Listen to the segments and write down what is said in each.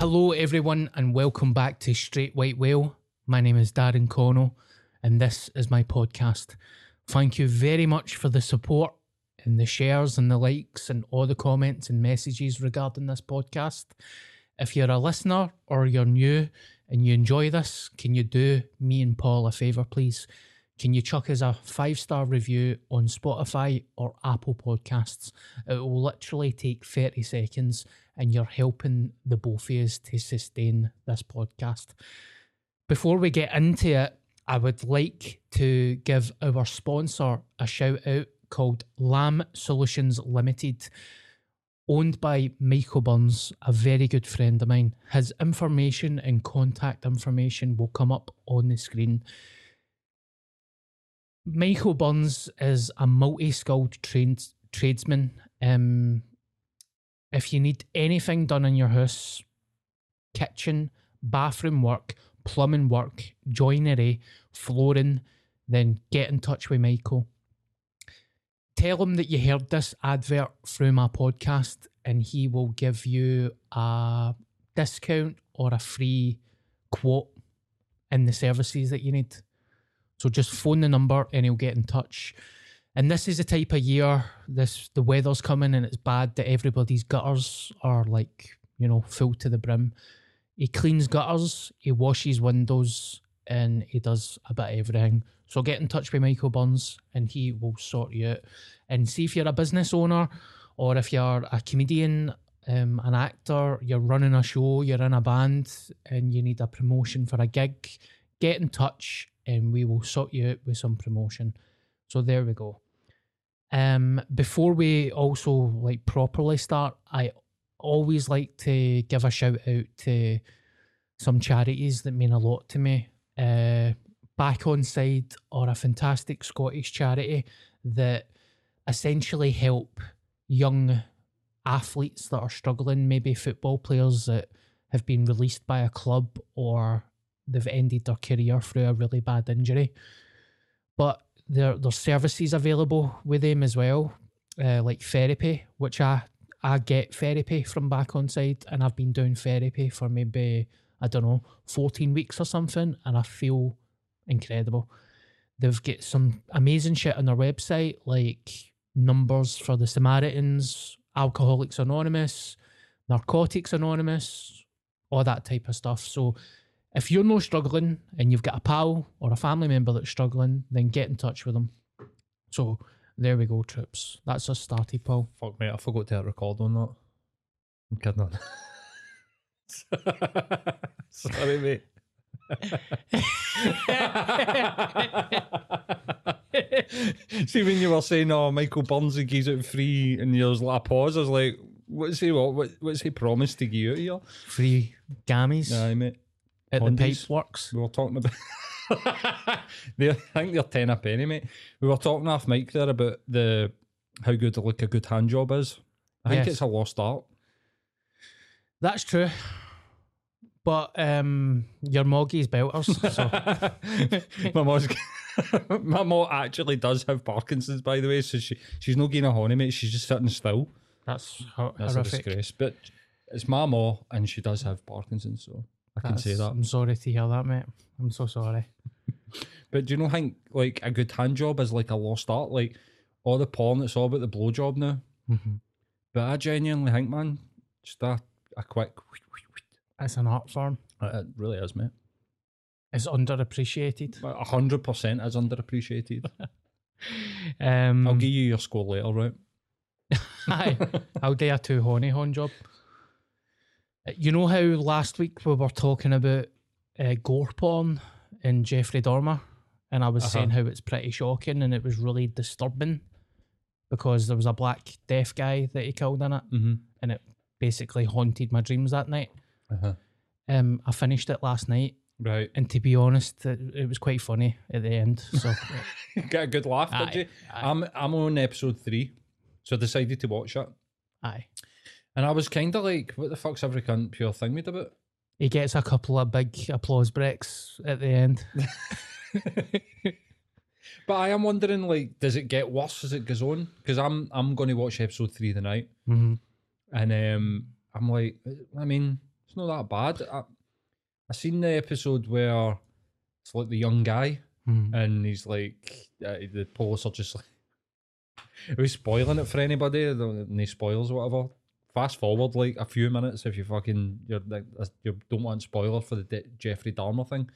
Hello, everyone, and welcome back to Straight White Whale. My name is Darren Connell, and this is my podcast. Thank you very much for the support and the shares and the likes and all the comments and messages regarding this podcast. If you're a listener or you're new and you enjoy this, can you do me and Paul a favour, please? Can you chuck us a five star review on Spotify or Apple Podcasts? It will literally take 30 seconds and you're helping the both of us to sustain this podcast. Before we get into it, I would like to give our sponsor a shout out called L.A.M.N Solutions Limited, owned by Michael Burns, a very good friend of mine. His information and contact information will come up on the screen. Michael Burns is a multi skilled trades tradesman. Um, if you need anything done in your house, kitchen, bathroom work, plumbing work, joinery, flooring, then get in touch with Michael. Tell him that you heard this advert through my podcast and he will give you a discount or a free quote in the services that you need. So just phone the number and he'll get in touch. And this is the type of year this the weather's coming and it's bad that everybody's gutters are like, you know, full to the brim. He cleans gutters, he washes windows, and he does a bit of everything. So get in touch with Michael Burns and he will sort you out. And see if you're a business owner or if you're a comedian, um, an actor, you're running a show, you're in a band, and you need a promotion for a gig, get in touch and we will sort you out with some promotion. So there we go. Um, before we also like properly start, I always like to give a shout out to some charities that mean a lot to me. Uh, Back Onside are a fantastic Scottish charity that essentially help young athletes that are struggling, maybe football players that have been released by a club or they've ended their career through a really bad injury. But there, there's services available with them as well, uh, like therapy, which I I get therapy from Back Onside, and I've been doing therapy for maybe I don't know 14 weeks or something, and I feel incredible. They've got some amazing shit on their website, like numbers for the Samaritans, Alcoholics Anonymous, Narcotics Anonymous, all that type of stuff. So if you're not struggling and you've got a pal or a family member that's struggling, then get in touch with them. So there we go, troops. That's us started, Paul. Fuck mate, I forgot to hit record on that. I'm kidding on. Sorry, mate. See when you were saying, "Oh, Michael Burns he gives it free," and there was like a pause. I was like, "What's he what? what what's he promised to give you here?" Free gammies Aye, mate. At the pipe works. We were talking about. they, I think they're ten a penny, mate. We were talking off mic there about the how good like a good hand job is. I think Yes. it's a lost art. That's true. But um, your Moggie's belters. So my mom's my mom actually does have Parkinson's, by the way. So she she's not getting a honey, mate. She's just sitting still. that's ho- That's a disgrace. But it's my mom, and she does have Parkinson's, so I can say that. I'm sorry to hear that, mate. I'm so sorry. But do you know, think like a good hand job is like a lost art. Like all the porn, it's all about the blowjob now. Mm-hmm. But I genuinely think, man, just a, a quick. It's an art form. It really is, mate. It's underappreciated. A hundred percent is underappreciated. Um, I'll give you your score later, right? Aye, I'll do a two honey hon job. Uh, You know how last week we were talking about uh, gore porn in Jeffrey Dahmer, and I was Uh-huh. saying how it's pretty shocking and it was really disturbing because there was a black deaf guy that he killed in it, Mm-hmm. and it basically haunted my dreams that night. Uh-huh. Um, I finished it last night, Right. and to be honest, it, it was quite funny at the end. So Get a good laugh, Aye, did you? aye. I'm I'm on episode three, so I decided to watch it, aye, and I was kind of like, "What the fuck's every cunt pure thing made about?" he gets a couple of big applause breaks at the end. But I am wondering, like, does it get worse as it goes on? Because I'm I'm going to watch episode three tonight, hmm and um, I'm like, I mean, it's not that bad. I, I seen the episode where it's like the young guy, Mhm. and he's like, uh, the police are just like, are we spoiling it for anybody? Any spoilers or whatever? Fast forward like a few minutes if you fucking you're like you don't want spoiler for the De- Jeffrey Dahmer thing,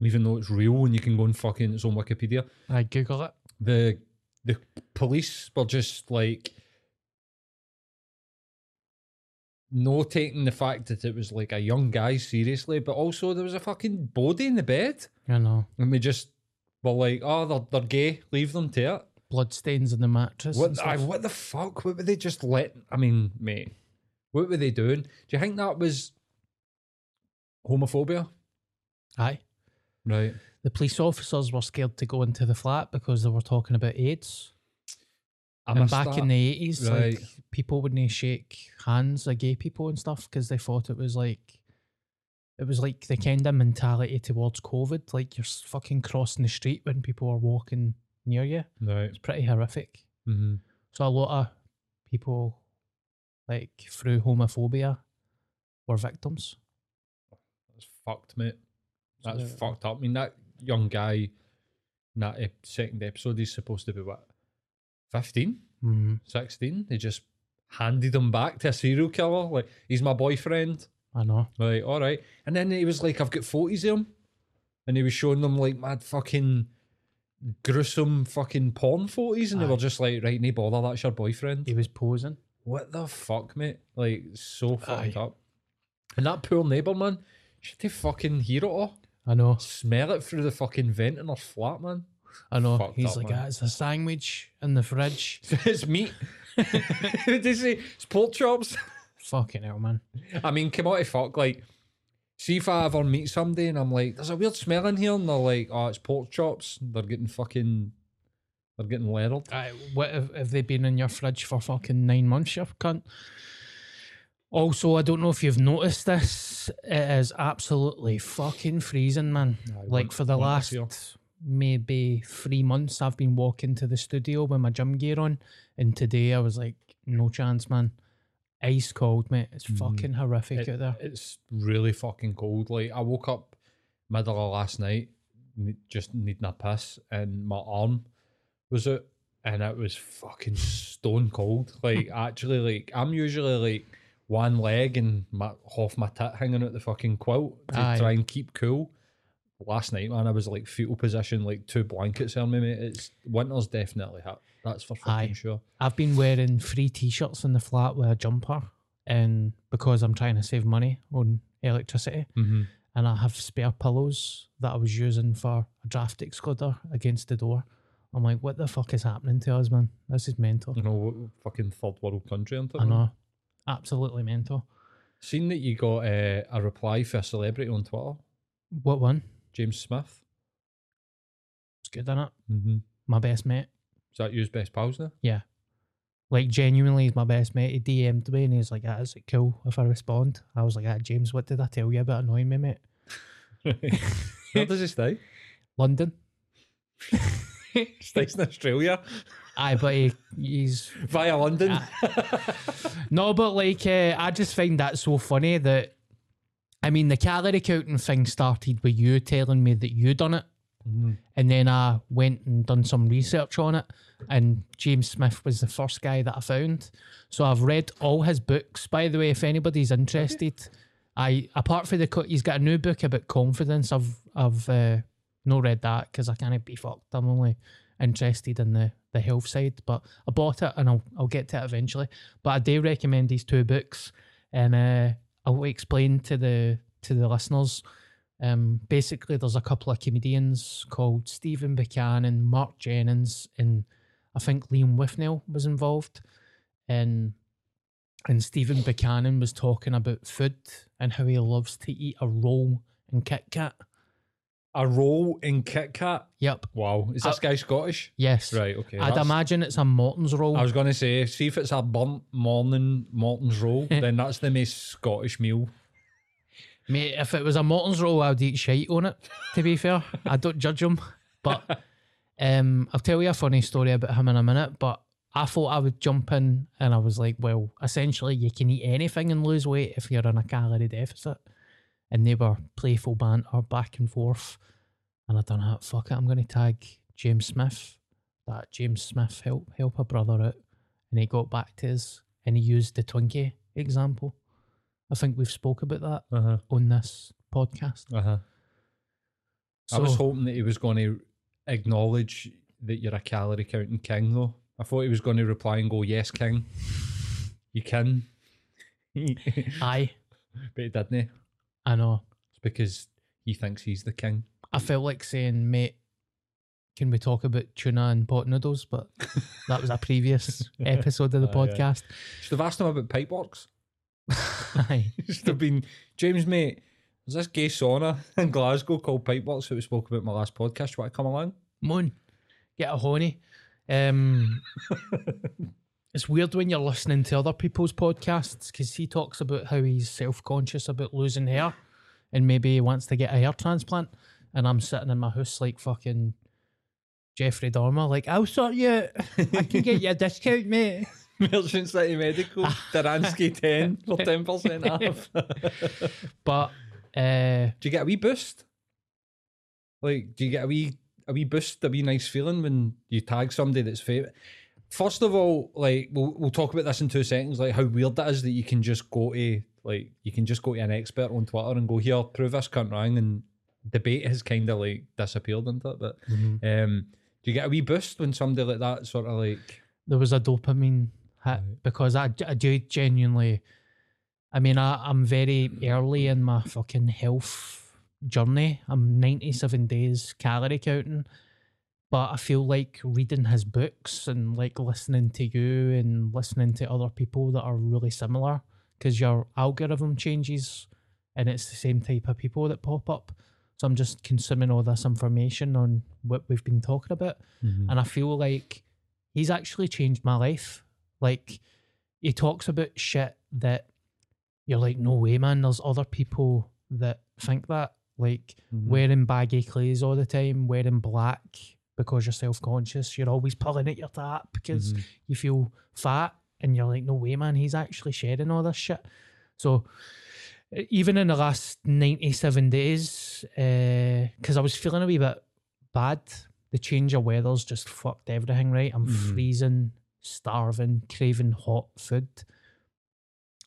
even though it's real and you can go and fucking it's on Wikipedia. I Google it. The the police were just like no taking the fact that it was like a young guy seriously, but also there was a fucking body in the bed. I know. And we just were like, oh, they're, they're gay, leave them to it. Bloodstains in the mattress. What, I, what the fuck? What were they just let? I mean, mate, what were they doing? Do you think that was homophobia? Aye. Right. The police officers were scared to go into the flat because they were talking about AIDS. I and back that. in the eighties, Right. like people wouldn't shake hands of gay people and stuff because they thought it was like it was like the kind of mentality towards COVID, like you're fucking crossing the street when people are walking near you. Right. It's pretty horrific. Mm-hmm. So a lot of people, like through homophobia, were victims. That's fucked, mate. That's fucked up. I mean, that young guy in that ep- second episode, he's supposed to be what, 15, Mm, 16? They just handed him back to a serial killer. Like, he's my boyfriend. I know. Right, all right. And then he was like, I've got photos of him. And he was showing them like mad fucking gruesome fucking porn photos. And they were just like, right, no bother, that's your boyfriend. He was posing. What the fuck, mate? Like, so fucked Aye. up. And that poor neighbour, man, should to fucking hear it all. I know. Smell it through the fucking vent in her flat, man. I know. Fucked He's up, like, man. ah, it's a sandwich in the fridge. it's meat. did he say? It's pork chops. Fucking hell, man. I mean, come on fuck. Like, see if I ever meet somebody and I'm like, there's a weird smell in here, and they're like, oh, it's pork chops. They're getting fucking, they're getting leathered. Aye, what have, have they been in your fridge for fucking nine months, you cunt? Also, I don't know if you've noticed this. It is absolutely fucking freezing, man. Aye, like for the last maybe three months, I've been walking to the studio with my gym gear on, and today I was like, no chance, man. Ice cold, mate. It's fucking horrific Mm. It- out there. It's really fucking cold. Like, I woke up middle of last night, just needing a piss, and my arm was out, and it was fucking stone cold. Like, actually, like, I'm usually like one leg and my half my tit hanging out the fucking quilt to Aye. try and keep cool. Last night, man, I was like fetal position, like two blankets on me, mate. It's winter's definitely hit. That's for fucking Aye. sure. I've been wearing three t-shirts in the flat with a jumper, and because I'm trying to save money on electricity, Mm-hmm. and I have spare pillows that I was using for a draft excluder against the door. I'm like, what the fuck is happening to us, man? This is mental. You know, what fucking third world country, aren't it? I man? know, absolutely mental. Seen that you got uh, a reply for a celebrity on Twitter, What one? James Smith. It's good, is it? Mm-hmm. My best mate. Is that yours best pals now? Yeah. Like genuinely, he's my best mate. He DM'd me and he's like, "Ah, "Is it cool if I respond?" I was like, "Ah, James, what did I tell you about annoying me, mate?" Where does he stay? London. Stays in Australia Aye, but he, he's via London. no, but like uh, I just find that so funny that I mean the calorie counting thing started with you telling me that you done it, and then I went and done some research on it, and James Smith was the first guy that I found. So I've read all his books. By the way, if anybody's interested, I apart from the he's got a new book about confidence. I've I've uh, not read that because I can't be fucked. I'm only interested in the the health side, but I bought it and I'll I'll get to it eventually. But I do recommend these two books, and uh, I'll explain to the to the listeners. Um, basically, there's a couple of comedians called Stephen Buchanan, Marc Jennings, and I think Liam Withnail was involved. And and Stephen Buchanan was talking about food and how he loves to eat a roll in Kit Kat. a roll in Kit Kat. Yep. Wow, is this Uh, guy Scottish? Yes. Right. Okay. I'd that's- imagine it's a Morton's roll. I was going to say, see if it's a burnt morning Morton's roll, then that's the most Scottish meal. Mate, if it was a Morton's roll, I'd eat shite on it. To be fair, I don't judge him, but um, I'll tell you a funny story about him in a minute. But I thought I would jump in, and I was like, well, essentially, you can eat anything and lose weight if you're in a calorie deficit. And they were playful banter back and forth, and I done that. Fuck it, I'm going to tag James Smith. That James Smith help help a brother out, and he got back to us, and he used the Twinkie example. I think we've spoke about that Uh huh. on this podcast. Uh huh. So, I was hoping that he was going to acknowledge that you're a calorie counting king, though. I thought he was going to reply and go, "Yes, king, you can." aye, but he didn't. I know. It's because he thinks he's the king. I felt like saying, mate, can we talk about tuna and pot noodles? But that was a previous episode of the yeah. podcast. Should have asked him about pipeworks. Aye. Should have been James, mate. There's this gay sauna in Glasgow called Pipeworks that we spoke about in my last podcast. You want to come along? Moon, get a honey. Um, it's weird when you're listening to other people's podcasts because he talks about how he's self conscious about losing hair and maybe he wants to get a hair transplant. And I'm sitting in my house like fucking Jeffrey Dahmer, like, I'll sort you out. I can get you a discount, mate. Merchant City Medical, Daranski 10 for 10% off. But uh, do you get a wee boost? Like, do you get a wee a wee boost, a wee nice feeling when you tag somebody that's favorite? First of all, like we'll we'll talk about this in two seconds, like how weird that is that you can just go to like you can just go to an expert on Twitter and go here, prove this cunt wrong, and debate has kind of like disappeared into it. But um, do you get a wee boost when somebody like that sort of like there was a dopamine hit because I, I do genuinely. I mean, I, I'm very early in my fucking health journey. I'm 97 days calorie counting, but I feel like reading his books and like listening to you and listening to other people that are really similar because your algorithm changes and it's the same type of people that pop up. So I'm just consuming all this information on what we've been talking about. Mm-hmm. And I feel like he's actually changed my life. Like he talks about shit that you're like, no way, man. There's other people that think that. Like mm-hmm. wearing baggy clothes all the time, wearing black because you're self conscious. You're always pulling at your tap because mm-hmm. you feel fat, and you're like, no way, man. He's actually sharing all this shit. So even in the last 97 days, eh, because I was feeling a wee bit bad, the change of weather's just fucked everything, right? I'm mm-hmm. freezing, starving, craving hot food.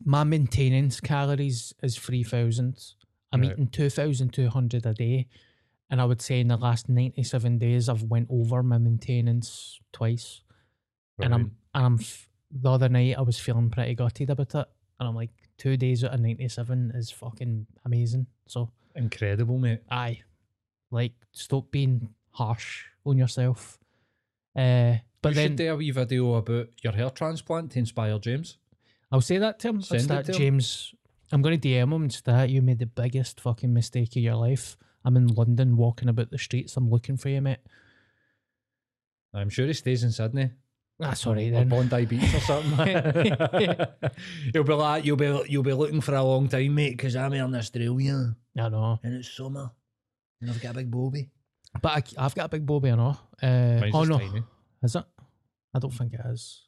My maintenance calories is 3,000. I'm Right. eating 2,200 a day. And I would say in the last 97 days, I've went over my maintenance twice. And I'm, and I'm, f- the other night, I was feeling pretty gutted about it. And I'm like, two days out of 97 is fucking amazing. So, incredible, mate? aye, like, stop being harsh on yourself. Uh, but you then should do a wee video about your hair transplant to inspire James. I'll say that to him. Send that to him. James. I'm going to DM him and say that you made the biggest fucking mistake of your life. I'm in London walking about the streets. I'm looking for you, mate. I'm sure he stays in Sydney. That's all right or. Bondi Beach or something. You'll be like, you'll be you'll be looking for a long time, mate, because I'm in Australia I know. and it's summer, and I've got a big bobby. But I, have got a big bobby, I know. Uh, oh no, tiny. is it? I don't think it is.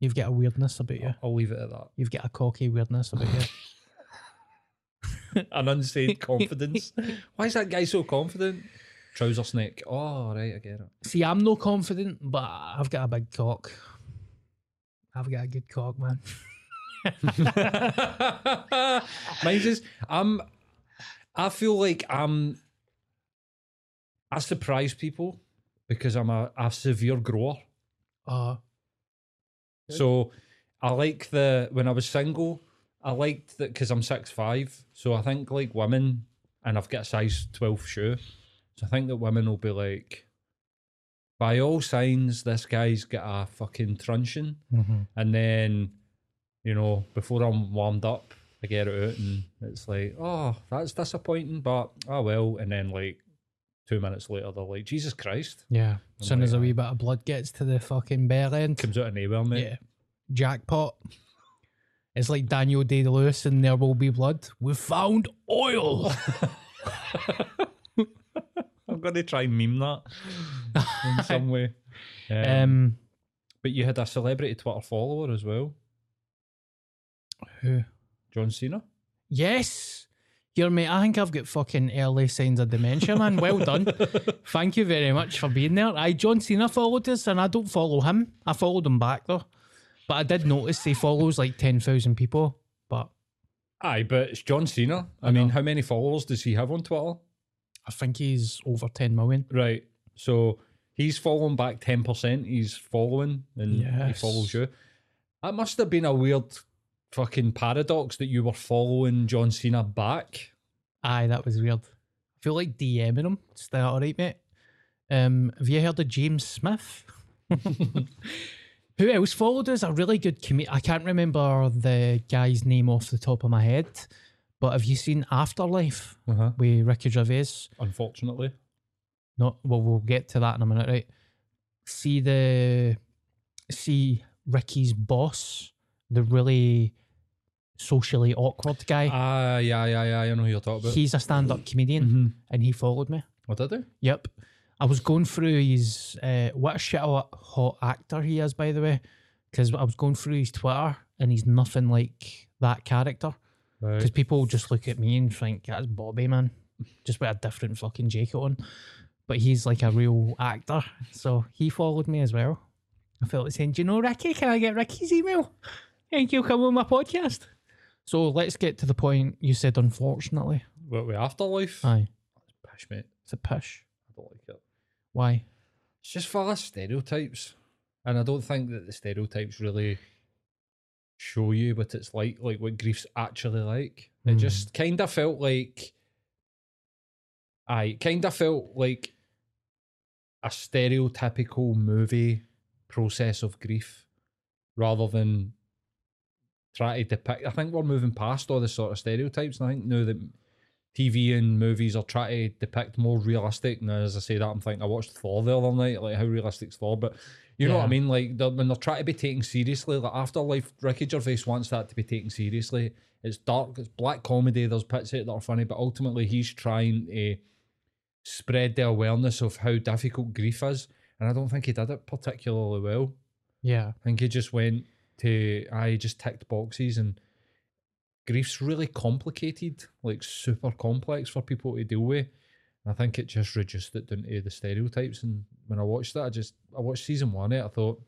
You've got a weirdness about you. I'll leave it at that. You've got a cocky weirdness about you. An unsaid confidence. Why is that guy so confident? Trouser snake. Oh, right, I get it. See, I'm no confident, but I've got a big cock. I've got a good cock, man. Mine's just I'm I feel like I'm I surprise people because I'm a, a severe grower. Uh, So I like the when I was single, I liked that because I'm six five. So I think like women, and I've got a size twelve shoe. So I think that women will be like, by all signs, this guy's got a fucking truncheon. And then, you know, before I'm warmed up, I get it out and it's like, oh, that's disappointing, but oh well. And then like two minutes later, they're like, Jesus Christ, yeah. As soon like as a wee bit of blood gets to the fucking bare end, comes out of nowhere, mate. yeah, jackpot. It's like Daniel Day Lewis and There Will Be Blood. We found oil. I'm going to try and meme that in some way. Um, um, but you had a celebrity Twitter follower as well, who? John Cena. Yes. Here, mate, I think I've got fucking early signs of dementia, man. Well done. Thank you very much for being there. I John Cena followed us, and I don't follow him. I followed him back, though. But I did notice he follows like 10,000 people. But Aye, but it's John Cena. I, I mean, know. how many followers does he have on Twitter? I think he's over 10 million. Right. So he's following back 10%. He's following and he follows you. That must have been a weird fucking paradox that you were following John Cena back. Aye, that was weird. I feel like DMing him. Is that all right, mate? Um, have you heard of James Smith? Who else followed us? A really good comedian. I can't remember the guy's name off the top of my head, but have you seen Afterlife Uh-huh. with Ricky Gervais? Unfortunately. Not well. We'll get to that in a minute, right? See the see Ricky's boss, the really socially awkward guy. Ah, yeah, yeah, yeah. I know who you're talking about. He's a stand-up comedian, Mhm. and he followed me. What did he? Yep. I was going through his uh, what a shit hot hot actor he is, by the way, because I was going through his Twitter and he's nothing like that character. Because Right. people just look at me and think that's Bobby, man, just with a different fucking jacket on. But he's like a real actor, so he followed me as well. I felt like saying, "Do you know Ricky? Can I get Ricky's email? Thank you, for coming on my podcast." So let's get to the point. You said, unfortunately, What, we afterlife? aye, Pish, mate. it's a push. I don't like it. Why? It's just full of stereotypes. And I don't think that the stereotypes really show you what it's like, like what grief's actually like. It Mm. just kind of felt like, I kind of felt like a stereotypical movie process of grief rather than try to depict. I think we're moving past all the sort of stereotypes. And I think now that TV and movies are trying to depict more realistic. Now, as I say that, I'm thinking I watched Thor the other night, like how realistic's Thor, but you know what I mean? Like they're, when they're trying to be taken seriously, like Afterlife, Ricky Gervais wants that to be taken seriously. It's dark, it's black comedy. There's bits of it that are funny, but ultimately he's trying to spread the awareness of how difficult grief is, and I don't think he did it particularly well. Yeah. I think he just went to I just ticked boxes and grief's really complicated, like super complex for people to deal with. And I think it just reduced it down to the stereotypes. And when I watched that, I just I watched season one. It I thought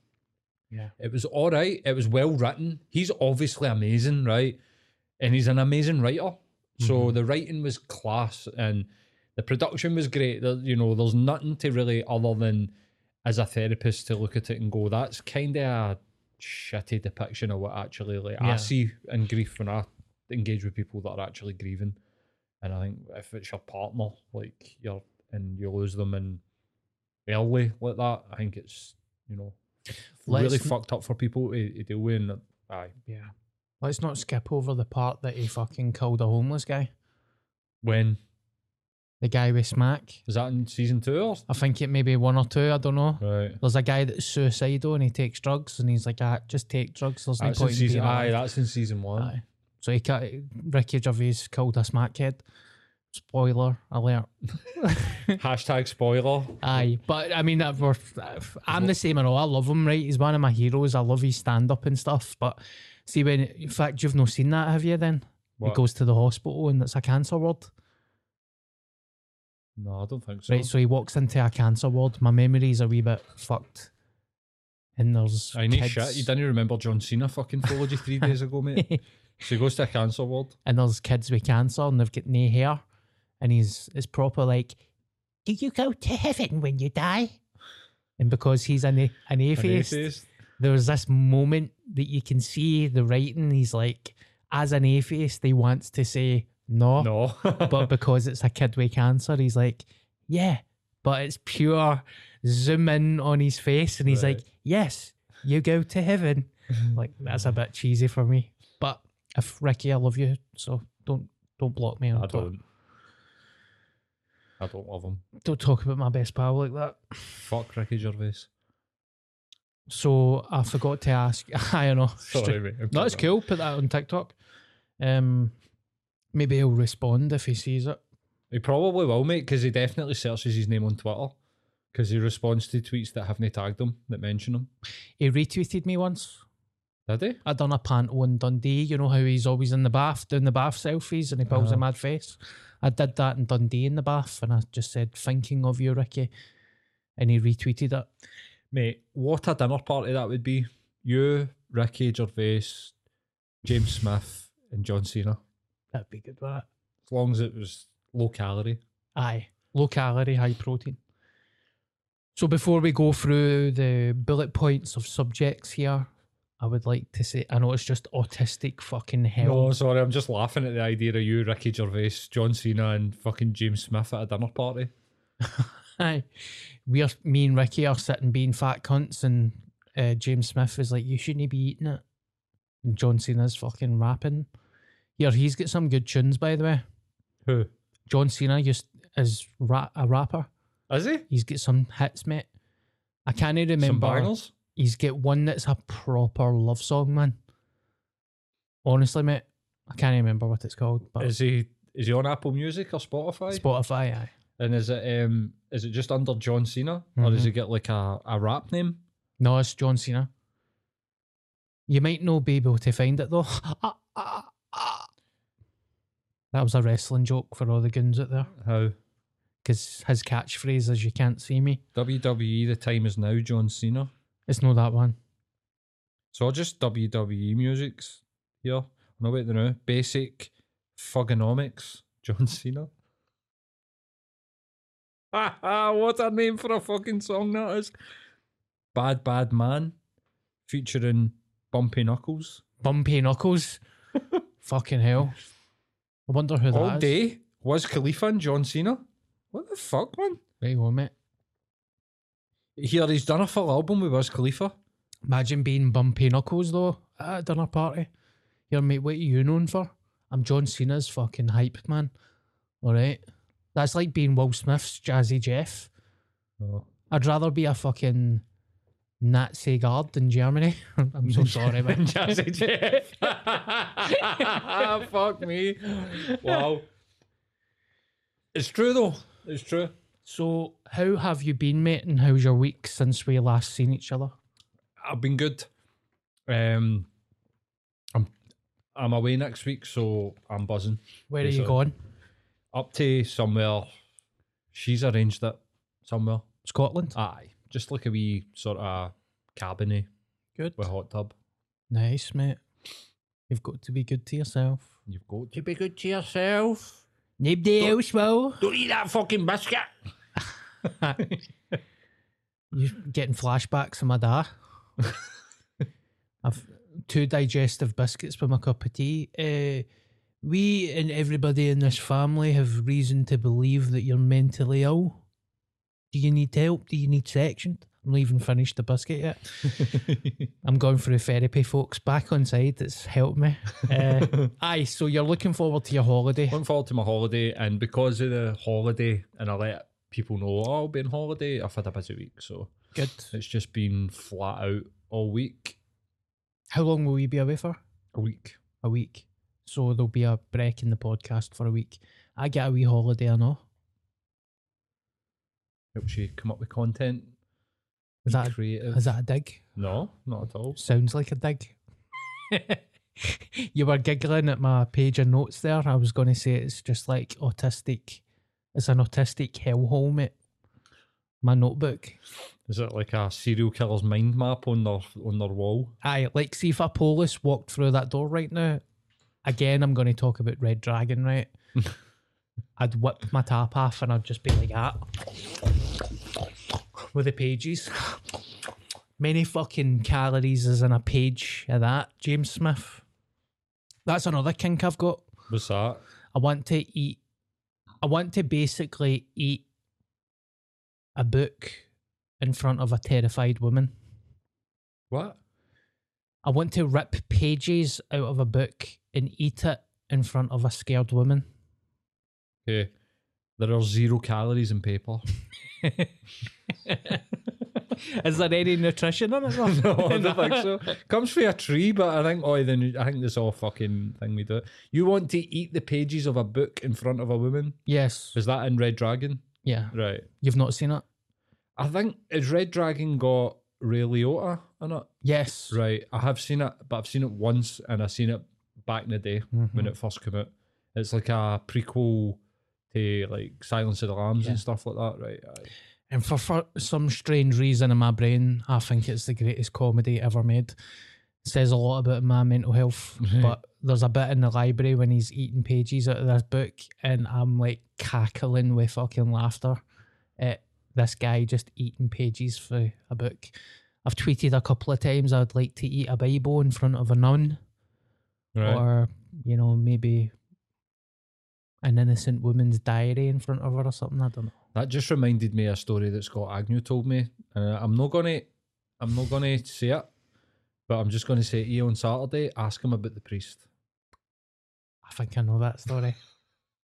Yeah. it was all right. It was well written. He's obviously amazing, right? And he's an amazing writer. So mm-hmm. the writing was class and the production was great. There, you know, there's nothing to really other than as a therapist to look at it and go, that's kind of a shitty depiction of what actually like I see in grief when I engage with people that are actually grieving. And I think if it's your partner, like you're and you lose them and early like that, I think it's you know really Let's- fucked up for people to, to deal with. And aye, Yeah. Let's not skip over the part that he fucking killed a homeless guy. when The guy with smack. Is that in season two or? I think it may be one or two. I don't know. Right. There's a guy that's suicidal and he takes drugs and he's like, ah, just take drugs. There's That's in point in season. Aye, alive." that's in season one. Aye. So he cut Ricky Gervais killed a smackhead. Spoiler alert. Hashtag spoiler. Aye, but I mean, that we're, I'm the same and all. I love him, right? He's one of my heroes. I love his stand up and stuff. But see, when in fact you've not seen that, have you? Then he goes to the hospital and it's a cancer ward, No, I don't think so. right? So he walks into a cancer ward. My memory's a wee bit fucked, and there's I need kids, shit. You didn't even remember John Cena fucking followed you three days ago, mate. so he goes to a cancer ward. and there's kids with cancer and they've got no hair, and he's it's proper like, do you go to heaven when you die? And because he's an an An atheist, atheist. there's this moment that you can see the writing. He's like, as an atheist, he wants to say no, No. but because it's a kid with cancer, he's like, yeah, but it's pure zoom in on his face, and he's Right. like, yes, you go to heaven. like that's a bit cheesy for me. But if Ricky, I love you, so don't don't block me. I Don't, don't. I don't love him. don't talk about my best pal like that. Fuck Ricky Gervais. So I forgot to ask. I don't know. Sorry, mate. No, it's cool. Put that on TikTok. Um, maybe he'll respond if he sees it. He probably will, mate, because he definitely searches his name on Twitter. Because he responds to tweets that haven't tagged him, that mention him. He retweeted me once. Did he? I done a panto in Dundee. You know how he's always in the bath doing the bath selfies and he pulls a Uh-huh. mad face. I did that in Dundee in the bath, and I just said thinking of you, Ricky, and he retweeted it. Mate, what a dinner party that would be. You, Ricky Gervais, James Smith, and John Cena. That'd be good. That As long as it was low calorie. aye, low calorie, high protein. So before we go through the bullet points of subjects here, I would like to say I know it's just autistic fucking hell. No, sorry, I'm just laughing at the idea of you, Ricky Gervais, John Cena, and fucking James Smith at a dinner party. Aye. We are me and Ricky are sitting being fat cunts and uh, James Smith is like, You shouldn't be eating it. And John Cena's fucking rapping. Here, he's got some good tunes by the way. Who? John Cena used is ra- a rapper. Is he? He's got some hits, mate. I can't Some remember. He's got one that's a proper love song, man. Honestly, mate, I can't remember what it's called, but Is he is he on Apple Music or Spotify? Spotify, aye. and is it um is it just under John Cena? Or does he get like a, a rap name? No, it's John Cena. You might not be able to find it though. Ah, ah, ah. That was a wrestling joke for all the goons out there. How? Because his catchphrase is "You can't see me." WWE the time is now John Cena. It's not that one. So just WWE music's here. No wait no. Basic Thuganomics, John Cena. Ha ha, what a name for a fucking song that is. Bad Bad Man, featuring Bumpy Knuckles. Bumpy Knuckles. Fucking hell. I wonder who that is. All day Wiz Khalifa and John Cena. What the fuck, man? Right on, mate. Here he's done a full album with Wiz Khalifa. Imagine being Bumpy Knuckles though at a dinner party. Here, mate, what are you known for? I'm John Cena's fucking hype man. All right. That's like being Will Smith's Jazzy Jeff. Oh. I'd rather be a fucking Nazi guard in Germany. I'm so sorry, man. Jazzy Jeff. Fuck me. Wow. It's true though. It's true. So, how have you been, mate? And how's your week since we last seen each other? I've been good. Um, I'm I'm away next week, so I'm buzzing. Where are you Basically. going? Up to somewhere. She's arranged it somewhere. Scotland. Aye, just like a wee sort of cabiny Good. with a hot tub. Nice, mate. You've got to be good to yourself. You've got to be good to yourself. Nobody else will. Don't eat that fucking biscuit. You're getting flashbacks of my dad. I've two digestive biscuits with my cup of tea. Uh, we and everybody in this family have reason to believe that you're mentally ill. Do you need help? Do you need sectioned? I'm not even finished the biscuit yet. I'm going through therapy, folks. Back Onside, it's helped me. Uh, aye, so you're looking forward to your holiday. Looking forward to my holiday, and because of the holiday, and I let people know, oh, I'll be on holiday. I've had a busy week, so Good. it's just been flat out all week. How long will you be away for? A week. A week. So there'll be a break in the podcast for a week. I get a wee holiday, I know. Helps you come up with content. Is that, creative? is that a dig? no, not at all. Sounds like a dig. you were giggling at my page of notes there. I was going to say it's just like autistic. It's an autistic hellhole, mate. My notebook. Is it like a serial killer's mind map on their on their wall? Aye, like see if a police walked through that door right now. Again, I'm going to talk about Red Dragon, right? I'd whip my top off and I'd just be like that with the pages. Many fucking calories is in a page of that, James Smith. That's another kink I've got. What's that? I want to eat. I want to basically eat a book in front of a terrified woman. What? I want to rip pages out of a book and eat it in front of a scared woman. There are zero calories in paper. Is there any nutrition in it? no, I don't think so. Comes from a tree, but I think oh, then I think this all fucking thing we do. You want to eat the pages of a book in front of a woman? Yes. Is that in Red Dragon? Yeah. Right. You've not seen it? I think has Red Dragon got Ray Liotta in it? Yes. Right. I have seen it, but I've seen it once, and I've seen it back in the day when mm-hmm. it first came out. It's like a prequel to like Silence of the Lambs and stuff like that. Right. Aye. And for, for some strange reason in my brain, I think it's the greatest comedy ever made. says a lot about my mental health. Mm-hmm. but there's a bit in the library when he's eating pages out of this book, and I'm like cackling with fucking laughter at this guy just eating pages for a book. I've tweeted a couple of times I'd like to eat a Bible in front of a nun, Right. or you know maybe an innocent woman's diary in front of her or something. I don't know. That just reminded me of a story that Scott Agnew told me. Uh, I'm not gonna, I'm not gonna say it, but I'm just gonna say to you on Saturday. Ask him about the priest. I think I know that story.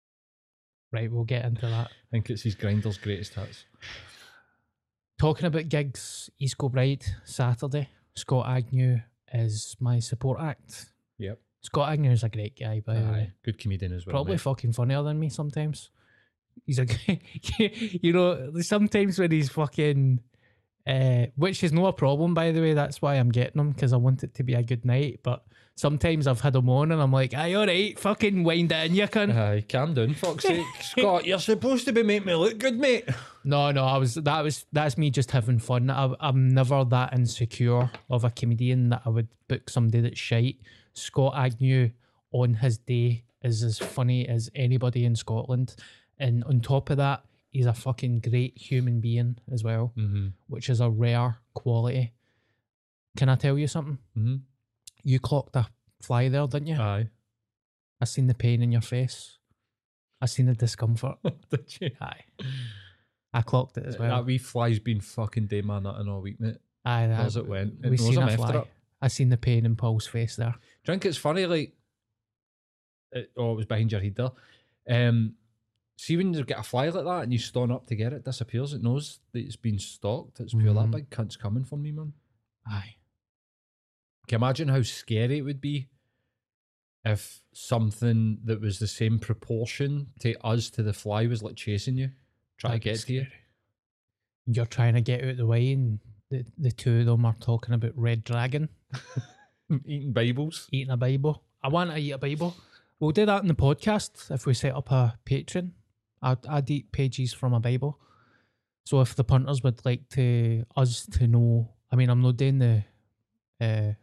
right, we'll get into that. I think it's his Grindr's greatest hits. Talking about gigs, East Kilbride Saturday. Scott Agnew is my support act. Yep. Scott Agnew is a great guy, by the way. Good comedian as well. Probably mate. fucking funnier than me sometimes. He's a, you know, sometimes when he's fucking, uh, which is no a problem, by the way. That's why I'm getting him because I want it to be a good night. But sometimes I've had him on and I'm like, aye, all right, fucking wind it in, you can. Aye, calm down, fuck's sake. Scott, you're supposed to be making me look good, mate. No, no, I was that was that's me just having fun. I, I'm never that insecure of a comedian that I would book somebody that's shite. Scott Agnew on his day is as funny as anybody in Scotland, and on top of that, he's a fucking great human being as well, Mm-hmm. which is a rare quality. Can I tell you something? Mm-hmm. You clocked a fly there, didn't you? Aye. I seen the pain in your face. I seen the discomfort. Did you? Aye, I clocked it as well. That wee fly's been fucking day man nutting all week, mate. Aye, that, How's it went? It We seen a fly. it. I seen the pain in Paul's face there. Drink it's funny, like, it, oh, it was behind your head there. Um, see when you get a fly like that and you stand up to get it, it disappears. It knows that it's been stalked. It's pure Mhm. that big cunt's coming for me, man. Aye. Can you imagine how scary it would be if something that was the same proportion to us to the fly was like chasing you, trying That'd to get to you. You're trying to get out of the way, and the, the two of them are talking about Red Dragon Eating Bibles. eating a Bible. I want to eat a Bible. We'll do that in the podcast if we set up a Patreon. I'd, I'd eat pages from a Bible. So if the punters would like to us to know, I mean, I'm not doing the uh,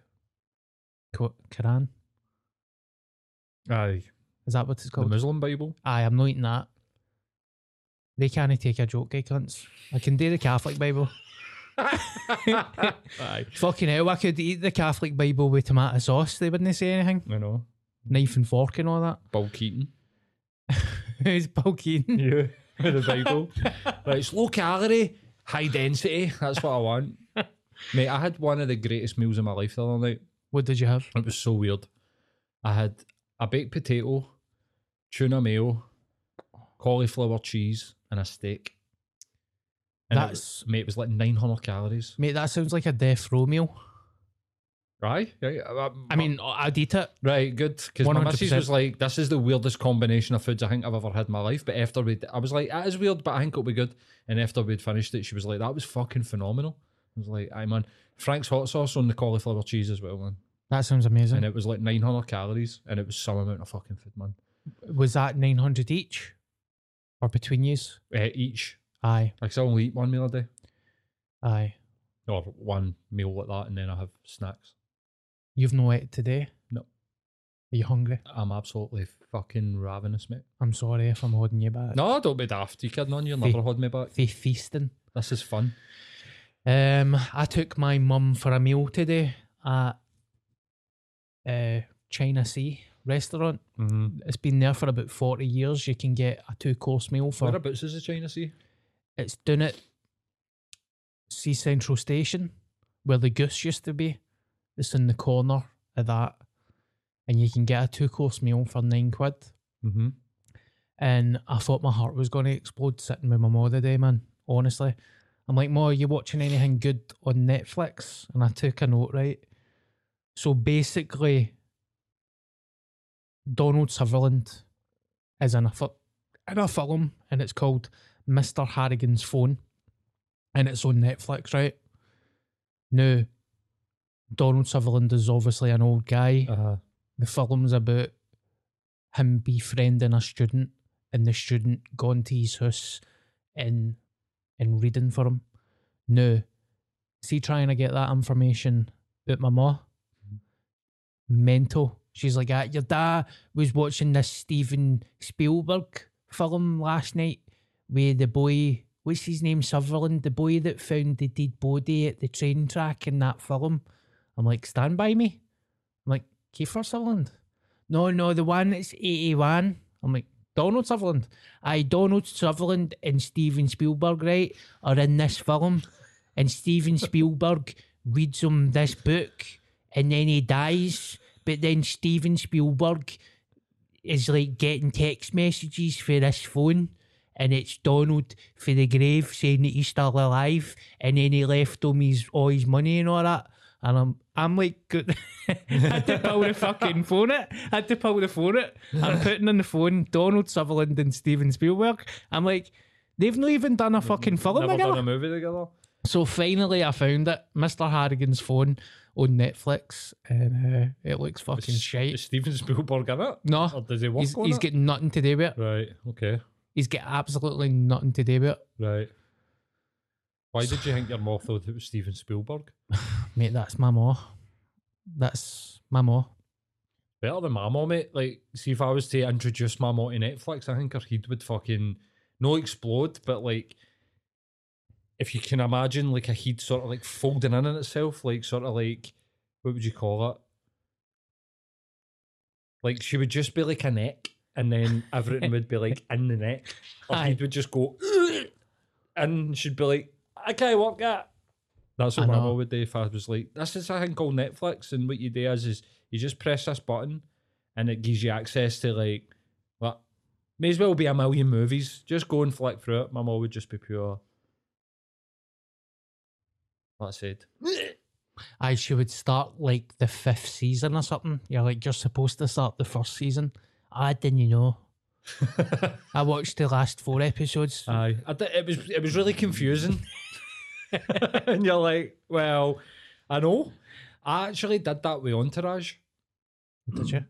Quran. Aye. Is that what it's called? The? Muslim Bible. Aye, I'm not eating that. They can't take a joke, eh, cunts. I can do the Catholic Bible. Fucking hell, I could eat the Catholic Bible with tomato sauce. They wouldn't say anything. I know. Knife and fork and all that. Bill Keaton. Who's Paul Keaton? Yeah. With the Bible. right, it's low calorie, high density. That's what I want. Mate, I had one of the greatest meals of my life the other night. What did you have? It was so weird. I had a baked potato, tuna mayo, cauliflower cheese, and a steak. And it That's- was- mate, it was like 900 calories. Mate, that sounds like a death row meal. Right? right. uh, I mean, I'd eat it. Right, good. Because my missus 100%. was like, "This is the weirdest combination of foods I think I've ever had in my life." But after we, I was like, "That is weird," but I think it'll be good. And after we'd finished it, she was like, "That was fucking phenomenal." I was like, "I man, Frank's hot sauce on the cauliflower cheese as well, man." That sounds amazing. And it was like 900 calories, and it was some amount of fucking food, man. Was that 900 each? Or between yous? Uh, each, Aye, like, I only eat one meal a day, aye. or one meal like that, and then I have snacks. You've no ate today? No. Are you hungry? I'm absolutely fucking ravenous, mate. I'm sorry if I'm holding you back. No, don't be daft. You kidding on? You'll never hold me back. They feasting. This is fun. Um, I took my mum for a meal today at uh, China Sea restaurant. Mm-hmm. It's been there for about 40 years. You can get a two course meal for Whereabouts is the China Sea? It's down at Sea Central Station where the goose used to be. It's in the corner of that. And you can get a two course meal for nine quid. Mm-hmm. And I thought my heart was going to explode sitting with my mom today, man. Honestly. I'm like, Ma, are you watching anything good on Netflix? And I took a note, right? So basically, Donald Sutherland is in a, in a film and it's called Mr. Harrigan's Phone. And it's on Netflix, right? Now, Donald Sutherland is obviously an old guy Uh-huh. the film's about him befriending a student and the student going to his house and and reading for him. Now, see trying to get that information out my ma. Mental. She's like, ah, your dad was watching this Steven Spielberg film last night with the boy, what's his name, Sutherland, the boy that found the dead body at the train track in that film. I'm like, stand by me. I'm like, Kiefer Sutherland? No, no, the one that's 81. I'm like, Donald Sutherland. I Donald Sutherland and Steven Spielberg, right, are in this film. And Steven Spielberg reads him this book and then he dies. But then Steven Spielberg is like getting text messages for this phone. And it's Donald for the grave saying that he's still alive. And then he left him his all his money and all that. And I'm I'm like. I had to pull the fucking phone it. I had to pull the phone it. I'm putting on the phone Donald Sutherland and Steven Spielberg. I'm like, they've not even done a fucking film Never together. done a movie together. So finally, I found it, Mr. Harrigan's phone on Netflix, and uh, it looks fucking Is shite. Steven Spielberg in it? No, Or does he work he's, on he's it? got nothing to do with it. Right, okay. He's got absolutely nothing to do with it. Right. Why did you think your mom thought it was Steven Spielberg? Mate, that's my ma. That's my ma. Better than my mom, mate. Like, see if I was to introduce my mom to Netflix, I think her head would fucking no explode, but like if you can imagine like a head sort of like folding in on itself, like sort of like what would you call it? Like she would just be like a neck, and then everything would be like in the neck. Her Aye. head would just go, and she'd be like, "I can't work that." That's what I my know. mum would do if I was like, "This is a thing called Netflix," and what you do is, is you just press this button, and it gives you access to like, what may as well be a million movies. Just go and flick through it. My mum would just be pure. That's it. I she would start like the fifth season or something. You're like, you're supposed to start the first season. I didn't you know. I watched the last four episodes. Aye, I di- it was it was really confusing, and you're like, well, I know. I actually did that with Entourage. Did you?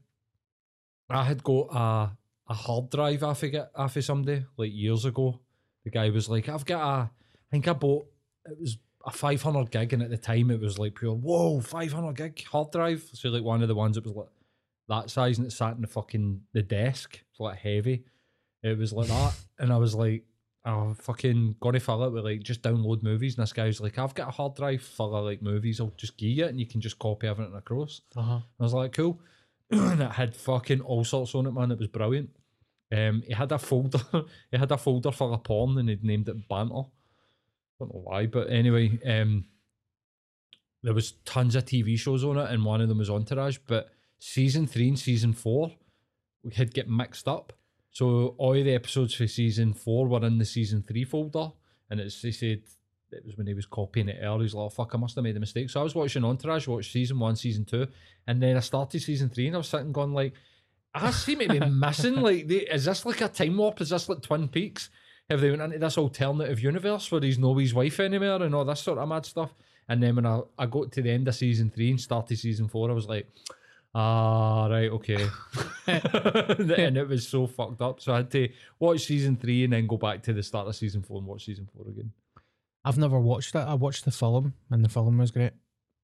I had got a a hard drive it off of somebody like years ago. The guy was like, I've got a, I think I bought it was a 500 gig, and at the time it was like pure whoa 500 gig hard drive. So like one of the ones that was like that size and it sat in the fucking the desk, it's like heavy. It was like that, and I was like, oh fucking gonna fill it with like just download movies. And this guy was like, I've got a hard drive full of like movies. I'll just give you it, and you can just copy everything across. Uh-huh. I was like, cool. and it had fucking all sorts on it, man. It was brilliant. Um, he had a folder. he had a folder full of porn, and he'd named it Banter. I don't know why, but anyway, um, there was tons of TV shows on it, and one of them was Entourage. But season three and season four, we had get mixed up. So all the episodes for season four were in the season three folder, and it's they said it was when he was copying it earlier. He's like, oh, "Fuck, I must have made a mistake." So I was watching Entourage, watched season one, season two, and then I started season three, and I was sitting going like, "I seem to be missing. Like, the, is this like a time warp? Is this like Twin Peaks?" Have they went into this alternative universe where he's no his wife anymore and all this sort of mad stuff? And then when I, I got to the end of season three and started season four, I was like, ah, right, okay. and it was so fucked up. So I had to watch season three and then go back to the start of season four and watch season four again. I've never watched it. I watched the film, and the film was great.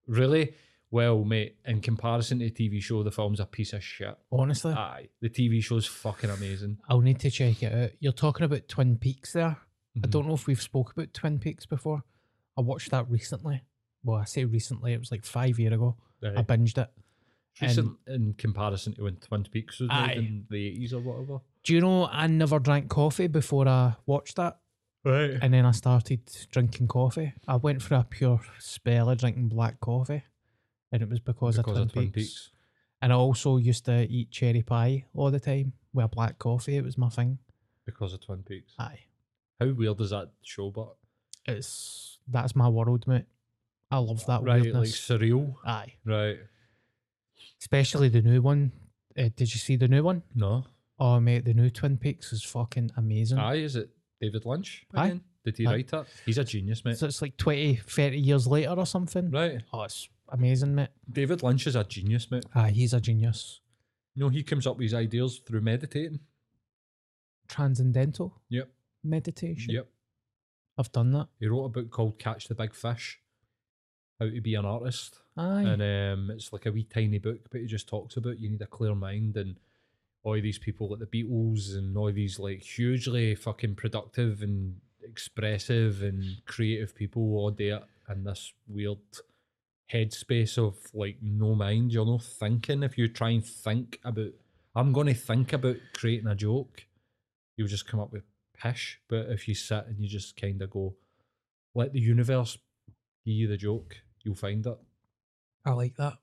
Really? Well, mate, in comparison to the TV show, the film's a piece of shit. Honestly, Aye, the TV show's fucking amazing. I'll need to check it out. You're talking about Twin Peaks there. I Mhm. don't know if we've spoke about Twin Peaks before. I watched that recently. Well, I say recently. It was like five year ago. I binged it. Recent in comparison to when Twin Peaks was made in the eighties or whatever. Do you know I never drank coffee before I watched that? Right. And then I started drinking coffee. I went for a pure spell of drinking black coffee. And it was because, Because of, of Twin, Twin Peaks. Peaks. And I also used to eat cherry pie all the time with black coffee. It was my thing. Because of Twin Peaks. Aye. How weird is that show, but It's that's my world, mate. I love that right, like weirdness. surreal. Aye. Right. Especially the new one. Uh, did you see the new one? No. Oh mate, the new Twin Peaks is fucking amazing. Aye, is it David Lynch? Aye. Did he Aye. write that? He's a genius, mate. So it's like 20, 30 years later or something. right. Oh, it's amazing, mate. David Lynch is a genius, mate. Aye, he's a genius. You know, he comes up with his ideas through meditating. Transcendental Yep. meditation. Yep. I've done that. He wrote a book called Catch the Big Fish How to Be an Artist. Aye. And um, it's like a wee tiny book, but it just talks about you need a clear mind and all these people like the Beatles and all these like hugely fucking productive and expressive and creative people all day in this weird headspace of like no mind. You're not thinking. If you try and think about, I'm going to think about creating a joke, you'll just come up with pish. But if you sit and you just kind of go, let the universe give you the joke, you'll find it. I like that.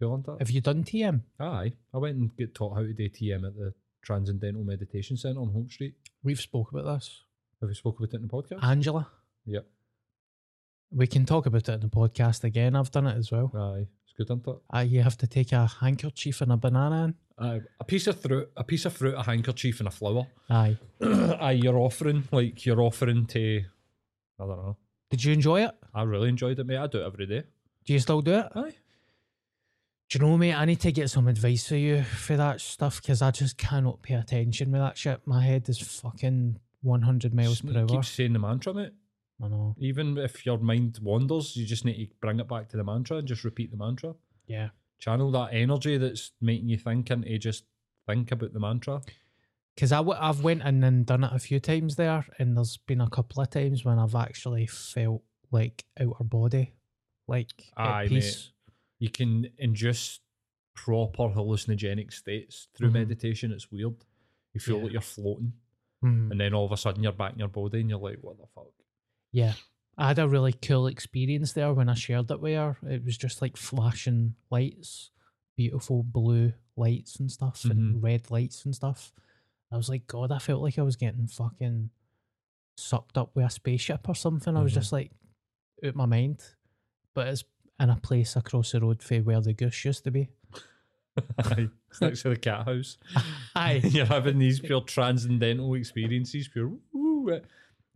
Cool, it? Have you done TM? Aye, I went and get taught how to do TM at the Transcendental Meditation Centre on Home Street. We've spoke about this. Have we spoke about it in the podcast? Angela. yep. We can talk about it in the podcast again. I've done it as well. Aye, it's good, isn't it? Uh, you have to take a handkerchief and a banana in. Aye, a piece of fruit, a piece of fruit, a handkerchief, and a flower. Aye. Aye, you're offering like you're offering to. I don't know. Did you enjoy it? I really enjoyed it, mate. I do it every day. Do you still do it? Aye. Do you know, mate? I need to get some advice for you for that stuff because I just cannot pay attention with that shit. My head is fucking 100 miles Just per hour. Keep saying the mantra, mate. I know. Even if your mind wanders, you just need to bring it back to the mantra and just repeat the mantra. Yeah. Channel that energy that's making you think into just think about the mantra. Because I w- I've went in and done it a few times there, and there's been a couple of times when I've actually felt like outer body, like Aye, peace. you can induce proper hallucinogenic states through Mhm. meditation. It's weird. You feel Yeah. like you're floating, Mhm. and then all of a sudden you're back in your body, and you're like, "What the fuck?" Yeah. I had a really cool experience there when I shared it with her. It was just like flashing lights, beautiful blue lights and stuff, and red lights and stuff. I was like, God, I felt like I was getting fucking sucked up with a spaceship or something. I was Mhm. just like out my mind. But it's in a place across the road from where the goose used to be. Aye, it's next to the cat house. Aye. you're having these pure transcendental experiences. Pure. Ooh, it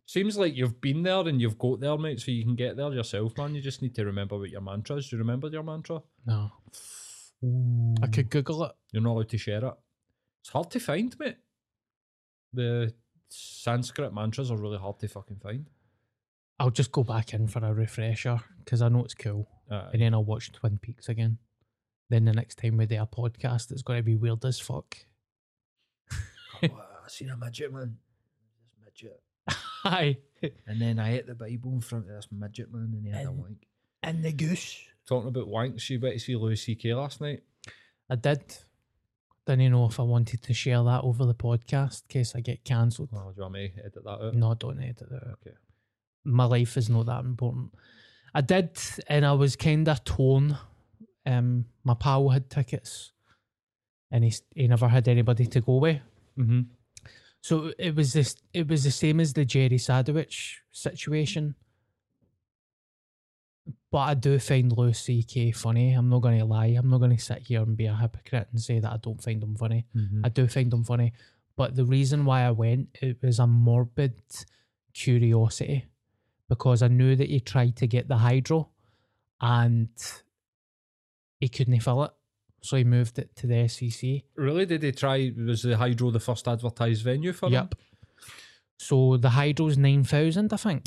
seems like you've been there and you've got there, mate. So you can get there yourself, man. You just need to remember what your mantra is. Do you remember your mantra? No. I could Google it. You're not allowed to share it. It's hard to find, mate. The Sanskrit mantras are really hard to fucking find. I'll just go back in for a refresher because I know it's cool. Aye. and then I'll watch Twin Peaks again. Then the next time we do a podcast, it's going to be weird as fuck. oh, I seen a midget, man. This midget. Hi. And then I ate the Bible in front of this midget, man, and he had a And- wank. And the goose. Talking about wanks, you better see Louis C.K. last night. I did. Didn't know if I wanted to share that over the podcast in case I get cancelled. Oh, do you want me to edit that out? No, don't edit it out. Okay. my life is not that important. I did, and I was kind of torn. Um, my pal had tickets, and he he never had anybody to go with. Mm-hmm. So it was this. It was the same as the Jerry Sadowitz situation. But I do find Louis C.K. funny. I'm not going to lie. I'm not going to sit here and be a hypocrite and say that I don't find him funny. Mm-hmm. I do find him funny. But the reason why I went, it was a morbid curiosity because I knew that he tried to get the hydro and he couldn't fill it. So he moved it to the SEC. Really? Did he try? Was the Hydro the first advertised venue for? Yep. So the hydro's 9,000, I think.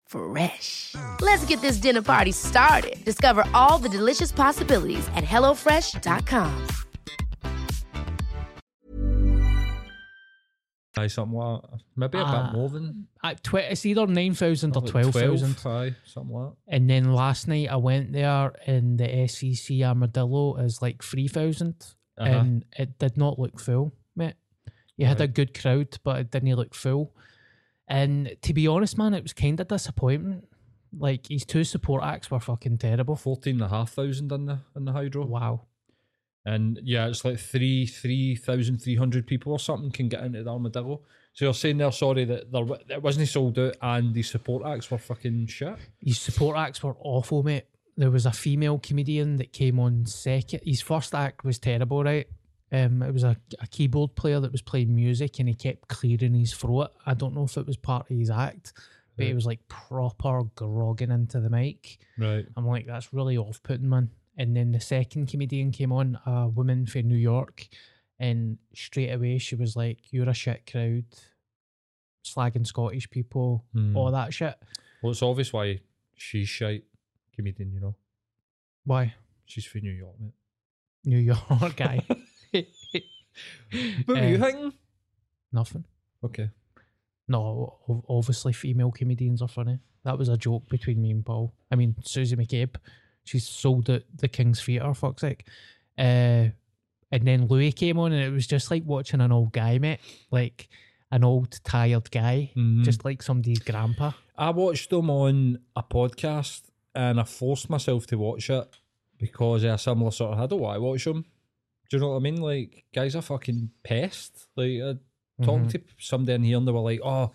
Fresh. Let's get this dinner party started. Discover all the delicious possibilities at hellofresh.com. Aye, something like that. Maybe a Ah, bit more than At tw- it's either 9,000 or like 12,000. 12, Aye, something like. And then last night I went there and the SEC Armadillo is like 3,000 Uh-huh. and it did not look full, mate. You had a good crowd, but it didn't look full. And to be honest, man, it was kind of disappointing. Like his two support acts were fucking terrible. Fourteen and a half thousand in the in the hydro. Wow. And yeah, it's like three three thousand three hundred people or something can get into the armadillo. So you're saying they're sorry that there it wasn't sold out and the support acts were fucking shit. His support acts were awful, mate. There was a female comedian that came on second. His first act was terrible, right? Um, it was a, a keyboard player that was playing music and he kept clearing his throat. I don't know if it was part of his act, but he was like proper grogging into the mic. Right. I'm like, that's really off putting, man. And then the second comedian came on, a woman from New York, and straight away she was like, You're a shit crowd, slagging Scottish people, Hmm. all that shit. Well, it's obvious why she's shite comedian. You know, Why? she's from New York, mate. New York guy. What were you Uh, thinking? Nothing. Okay. No, o- obviously female comedians are funny. That was a joke between me and Paul. I mean, Susie McCabe, she's sold at the King's Theatre, fuck's sake. Uh, and then Louis came on, and it was just like watching an old guy, mate. Like an old, tired guy, Mhm. just like somebody's grandpa. I watched them on a podcast and I forced myself to watch it because a similar sort of. I don't want to watch them. Do you know what I mean? Like, guys are fucking pest. Like, I talked Mhm. to somebody in here and they were like, oh,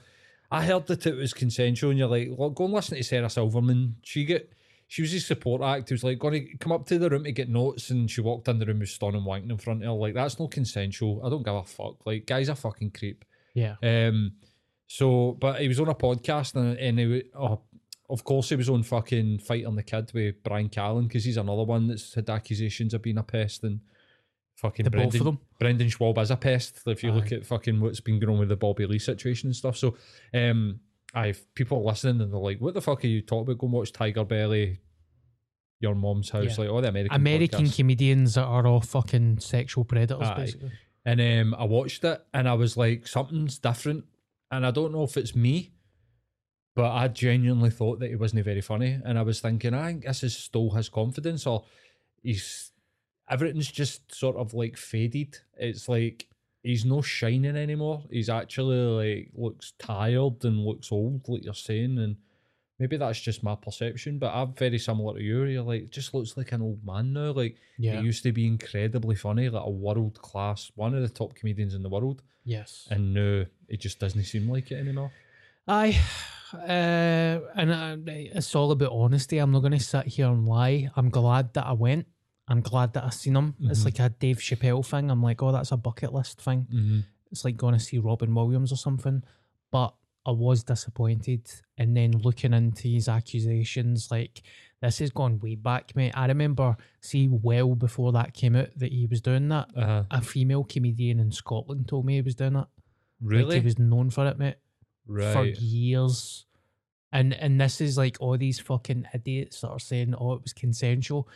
I heard that it was consensual. And you're like, well, go and listen to Sarah Silverman. She get. She was his support act. He was like, going to come up to the room to get notes, and she walked in the room with Stone and wanking in front of her. Like, that's not consensual. I don't give a fuck. Like, guys are fucking creep. Yeah. Um, so, but he was on a podcast and, and he, oh, of course, he was on fucking Fighter and the Kid with Bryan Callen because he's another one that's had accusations of being a pest and fucking The both of Brendan, them? Brendan Schaub is a pest. If you look at fucking what's been going on with the Bobby Lee situation and stuff. So, um, I've people listening and they're like, "What the fuck are you talking about? Go and watch Tiger Belly." Your mom's house, Yeah. like all the American American podcasts. comedians that are all fucking sexual predators, Aye. basically. And um, I watched it and I was like, something's different. And I don't know if it's me, but I genuinely thought that he wasn't very funny. And I was thinking, I think this is stole his confidence or he's everything's just sort of like faded. It's like he's no shining anymore. He's actually like looks tired and looks old, like you're saying. And maybe that's just my perception, but I'm very similar to you. You're like, just looks like an old man now. Like, Yeah. he used to be incredibly funny, like a world class, one of the top comedians in the world, Yes. and now it just doesn't seem like it anymore. Aye. Uh, and uh, it's all about honesty. I'm not going to sit here and lie. I'm glad that I went. I'm glad that I seen him. It's Mhm. like a Dave Chappelle thing. I'm like, oh, that's a bucket list thing. Mm-hmm. It's like going to see Robin Williams or something. But I was disappointed. And then looking into his accusations, like this has gone way back, mate. I remember, see, well before that came out that he was doing that. Uh, A female comedian in Scotland told me he was doing that. Like, really? he was known for it, mate. Right. For years. And and this is like all these fucking idiots that are saying, oh, it was consensual.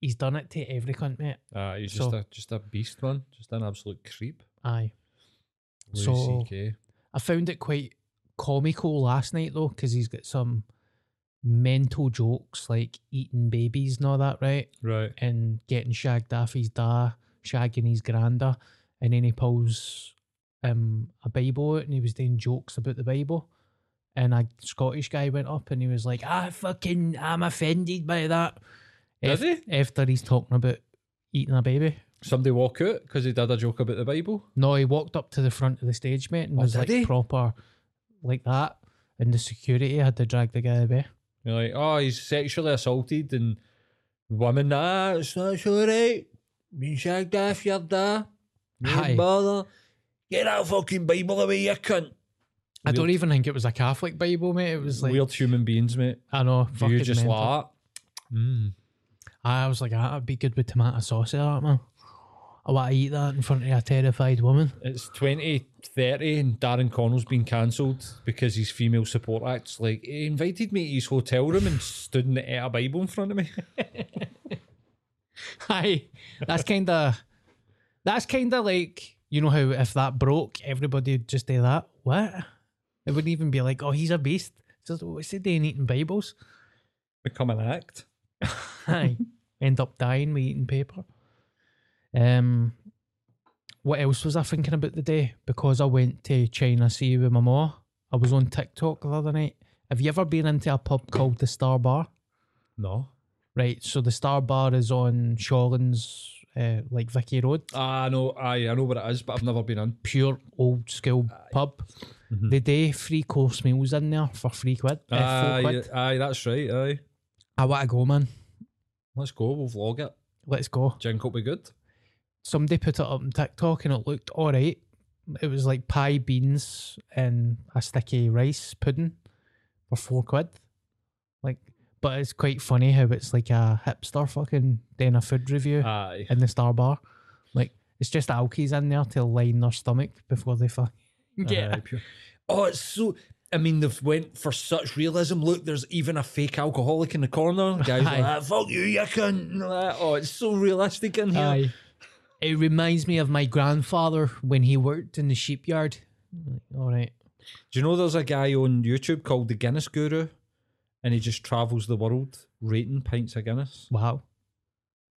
He's done it to every cunt, mate. Uh, he's just a just a beast, man. Just an absolute creep. Aye. Louis So- CK. I found it quite comical last night though, because he's got some mental jokes like eating babies and all that, right? Right. And getting shagged off his da, shagging his granda, and then he pulls um a Bible out and he was doing jokes about the Bible. And a Scottish guy went up and he was like, I fucking I'm offended by that. Af- he? After he's talking about eating a baby. Somebody walk out because he did a joke about the Bible. No, he walked up to the front of the stage, mate, and Oh, was did like he? proper like that. And the security had to drag the guy away. You're like, oh, he's sexually assaulted and women, ah, it's not right. Being shagged off your da. Aye. Bother. Get that fucking Bible away, you cunt. I don't even think it was a Catholic Bible, mate. It was like Weird human beings, mate. I know. you fucking just mental. like that. Mm. I was like, ah, that'd be good with tomato sauce, that man. I want to eat that in front of a terrified woman. It's 2030 and Darren Connell's been cancelled because his female support acts. Like, he invited me to his hotel room and stood and ate a Bible in front of me. Hi, that's kind of that's kind of like you know how if that broke, everybody would just do that. What? It wouldn't even be like, oh, he's a beast. It's Just what's he doing eating Bibles? Become an act. Aye. End up dying with eating paper. Um, what else was I thinking about the day? Because I went to China Sea with my ma. I was on TikTok the other night. Have you ever been into a pub called the Star Bar? No. Right, so the Star Bar is on Shawlands, uh, like Vicky Road. Ah, no, aye, I know what it is, but I've never been in. Pure old school pub. Mhm. They do free course meals in there for free quid. Uh, Aye, quid. aye, that's right, aye. I want to go, man. Let's go, we'll vlog it. Let's go. Drink will be good. somebody put it up on TikTok and it looked all right. It was like pie, beans, and a sticky rice pudding for four quid. Like, but it's quite funny how it's like a hipster fucking doing a food review Aye. in the Star Bar. Like, it's just alkies in there to line their stomach before they fucking get Aye, pure- Oh, it's so. I mean, they've went for such realism. Look, there's even a fake alcoholic in the corner. Guys, like, ah, fuck you, you cunt. Oh, it's so realistic in here. Aye. It reminds me of my grandfather when he worked in the shipyard. Like, All right. Do you know there's a guy on YouTube called the Guinness Guru, and he just travels the world rating pints of Guinness, Wow.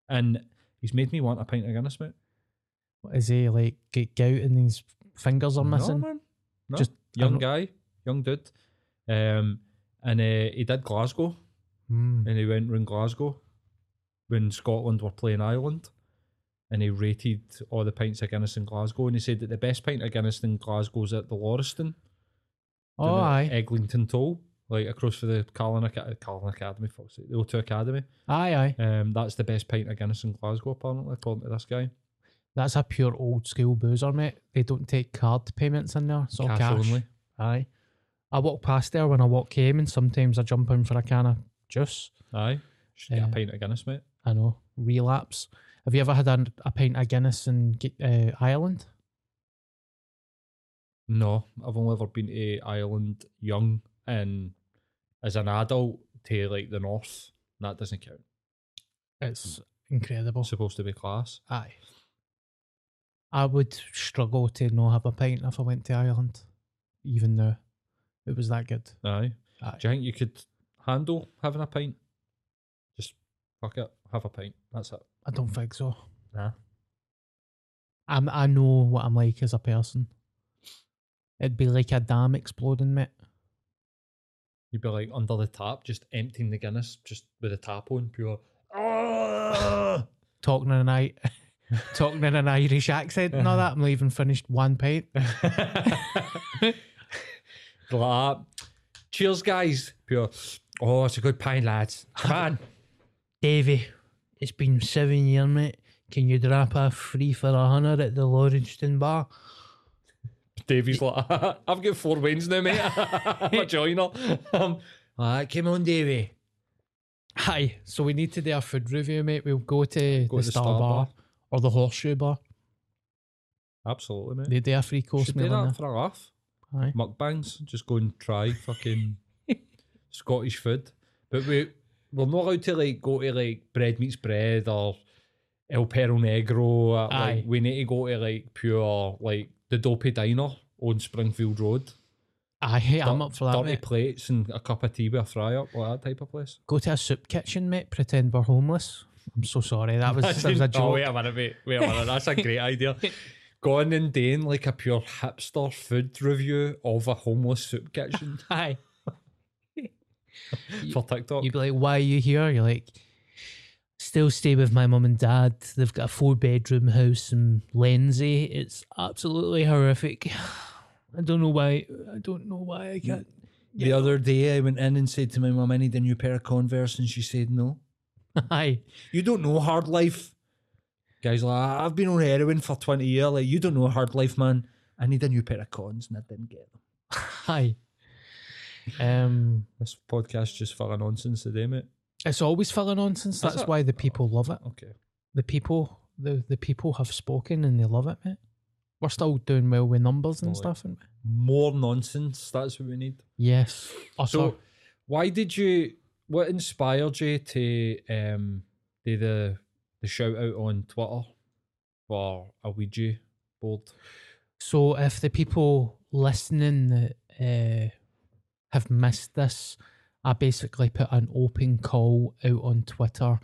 and he's made me want a pint of Guinness, mate. What is he like? Get gout and his fingers are missing? No, man. No. Just- young guy, young dude. Um, and uh, he did Glasgow, Mm. and he went round Glasgow when Scotland were playing Ireland, and he rated all the pints of Guinness in Glasgow, and he said that the best pint of Guinness in Glasgow's at the Laurieston, Oh, aye. Eglinton Toll, like across for the Carling, Aca- Carling Academy, fuck's sake, the O2 Academy. Aye, aye. Um, that's the best pint of Guinness in Glasgow, apparently, according to this guy. That's a pure old school boozer, mate. They don't take card payments in there. So Cash cash. only. Aye. I walk past there when I walk home, and sometimes I jump in for a can of juice. Aye. Should get a pint of Guinness, mate. I know. Relapse. Have you ever had a, a pint of Guinness in uh, Ireland? No, I've only ever been to Ireland young and as an adult to like the north. That doesn't count. It's incredible. It's supposed to be class. Aye. I would struggle to not have a pint if I went to Ireland, even though it was that good. Aye. Aye. Do you think you could handle having a pint? Just fuck it, have a pint. That's it. I don't think so. Nah. I'm, I know what I'm like as a person. It'd be like a dam exploding, mate. You'd be like under the tap, just emptying the Guinness, just with the tap on, pure. Talking in an I, talking in an Irish accent and all that. I'm not even finished one pint. Like that. Cheers, guys. Pure. Oh, it's a good pint, lads. Come on. Davy, It's been seven years, mate. Can you drop a free for a hundred at the Laurieston bar? Davey's like, I've got four wins now, mate. I'm a joiner. Um, come on, Davey. Hi. So we need to do a food review, mate. We'll go to Go the to the Star, Star bar, Bar. or the Horseshoe Bar. absolutely, mate. They do a free course Should meal in that for a laugh. Aye. Mukbangs. Just go and try fucking Scottish food. But we, we're not allowed to like go to like Bread Meats Bread or El Perro Negro. uh, Aye. Like, we need to go to like pure, like the Dopey Diner on Springfield Road. Aye, I'm up for that, Dirty mate. plates and a cup of tea with a fry up, like that type of place. Go to a soup kitchen, mate. Pretend we're homeless. I'm so sorry. That was, that was a Oh, joke. wait a minute, wait, wait a minute. That's a great idea. Going and doing like a pure hipster food review of a homeless soup kitchen Aye. for TikTok. You'd be like, why are you here? You're like, still stay with my mum and dad. They've got a four bedroom house in Lindsay. It's absolutely horrific. I don't know why. I don't know why I can't. Mm. The other day, I went in and said to my mum, I need a new pair of Converse, and she said no. Aye. You don't know hard life. Guys, like, I've been on heroin for 20 years. Like, you don't know a hard life, man. I need a new pair of cons, and I didn't get them. Aye. Um, This podcast just full of nonsense today, mate. it's always full of nonsense. That's why the people love it. Okay. The people, the the people have spoken and they love it, mate. We're still doing well with numbers and Well, stuff, we? More nonsense. That's what we need. Yes. Utter. So, why did you? What inspired you to um do the the shout out on Twitter for a Ouija board? So if the people listening uh, have missed this, I basically put an open call out on Twitter.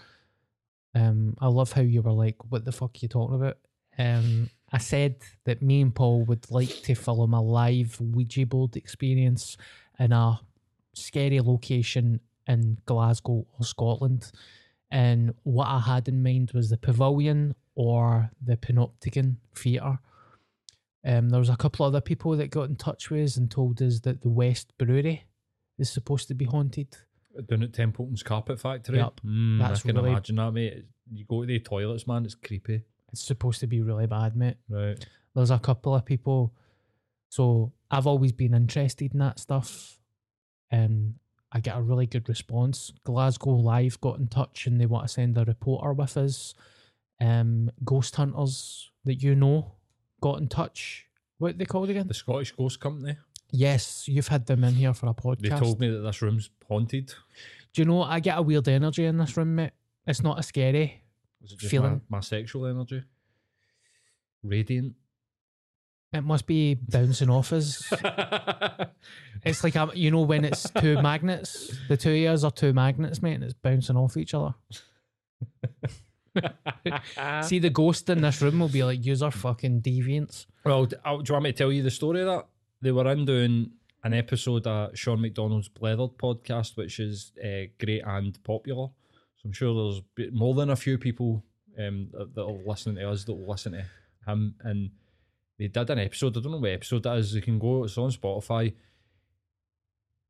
Um, I love how you were like, "What the fuck are you talking about?" Um, I said that me and Paul would like to film a live Ouija board experience in a scary location in Glasgow or Scotland. And what I had in mind was the Pavilion or the Panopticon Theatre. Um, there was a couple of other people that got in touch with us and told us that the West Brewery is supposed to be haunted. Down at Templeton's Carpet Factory. Yep. Mm, I can really- imagine that, mate. You go to the toilets, man. It's creepy. It's supposed to be really bad, mate. Right. There's a couple of people. So I've always been interested in that stuff. And I get a really good response. Glasgow Live got in touch and they want to send a reporter with us. Um, Ghost Hunters that you know got in touch. What they called again? The Scottish Ghost Company. Yes, you've had them in here for a podcast. They told me that this room's haunted. Do you know I get a weird energy in this room, mate? It's not a scary. Was it just Feeling- my, my sexual energy? Radiant. It must be bouncing off us. It's like a, you know when it's two magnets. The two ears are two magnets, mate, and it's bouncing off each other. See the ghost in this room will be like, "Use are fucking deviants." Well, do you want me to tell you the story of that? They were in doing an episode of Sean McDonald's Blethered podcast, which is uh, great and popular. So I'm sure there's more than a few people um, that that are listening to us that will listen to him. And they did an episode. I don't know what episode that is. You can go. It's on Spotify.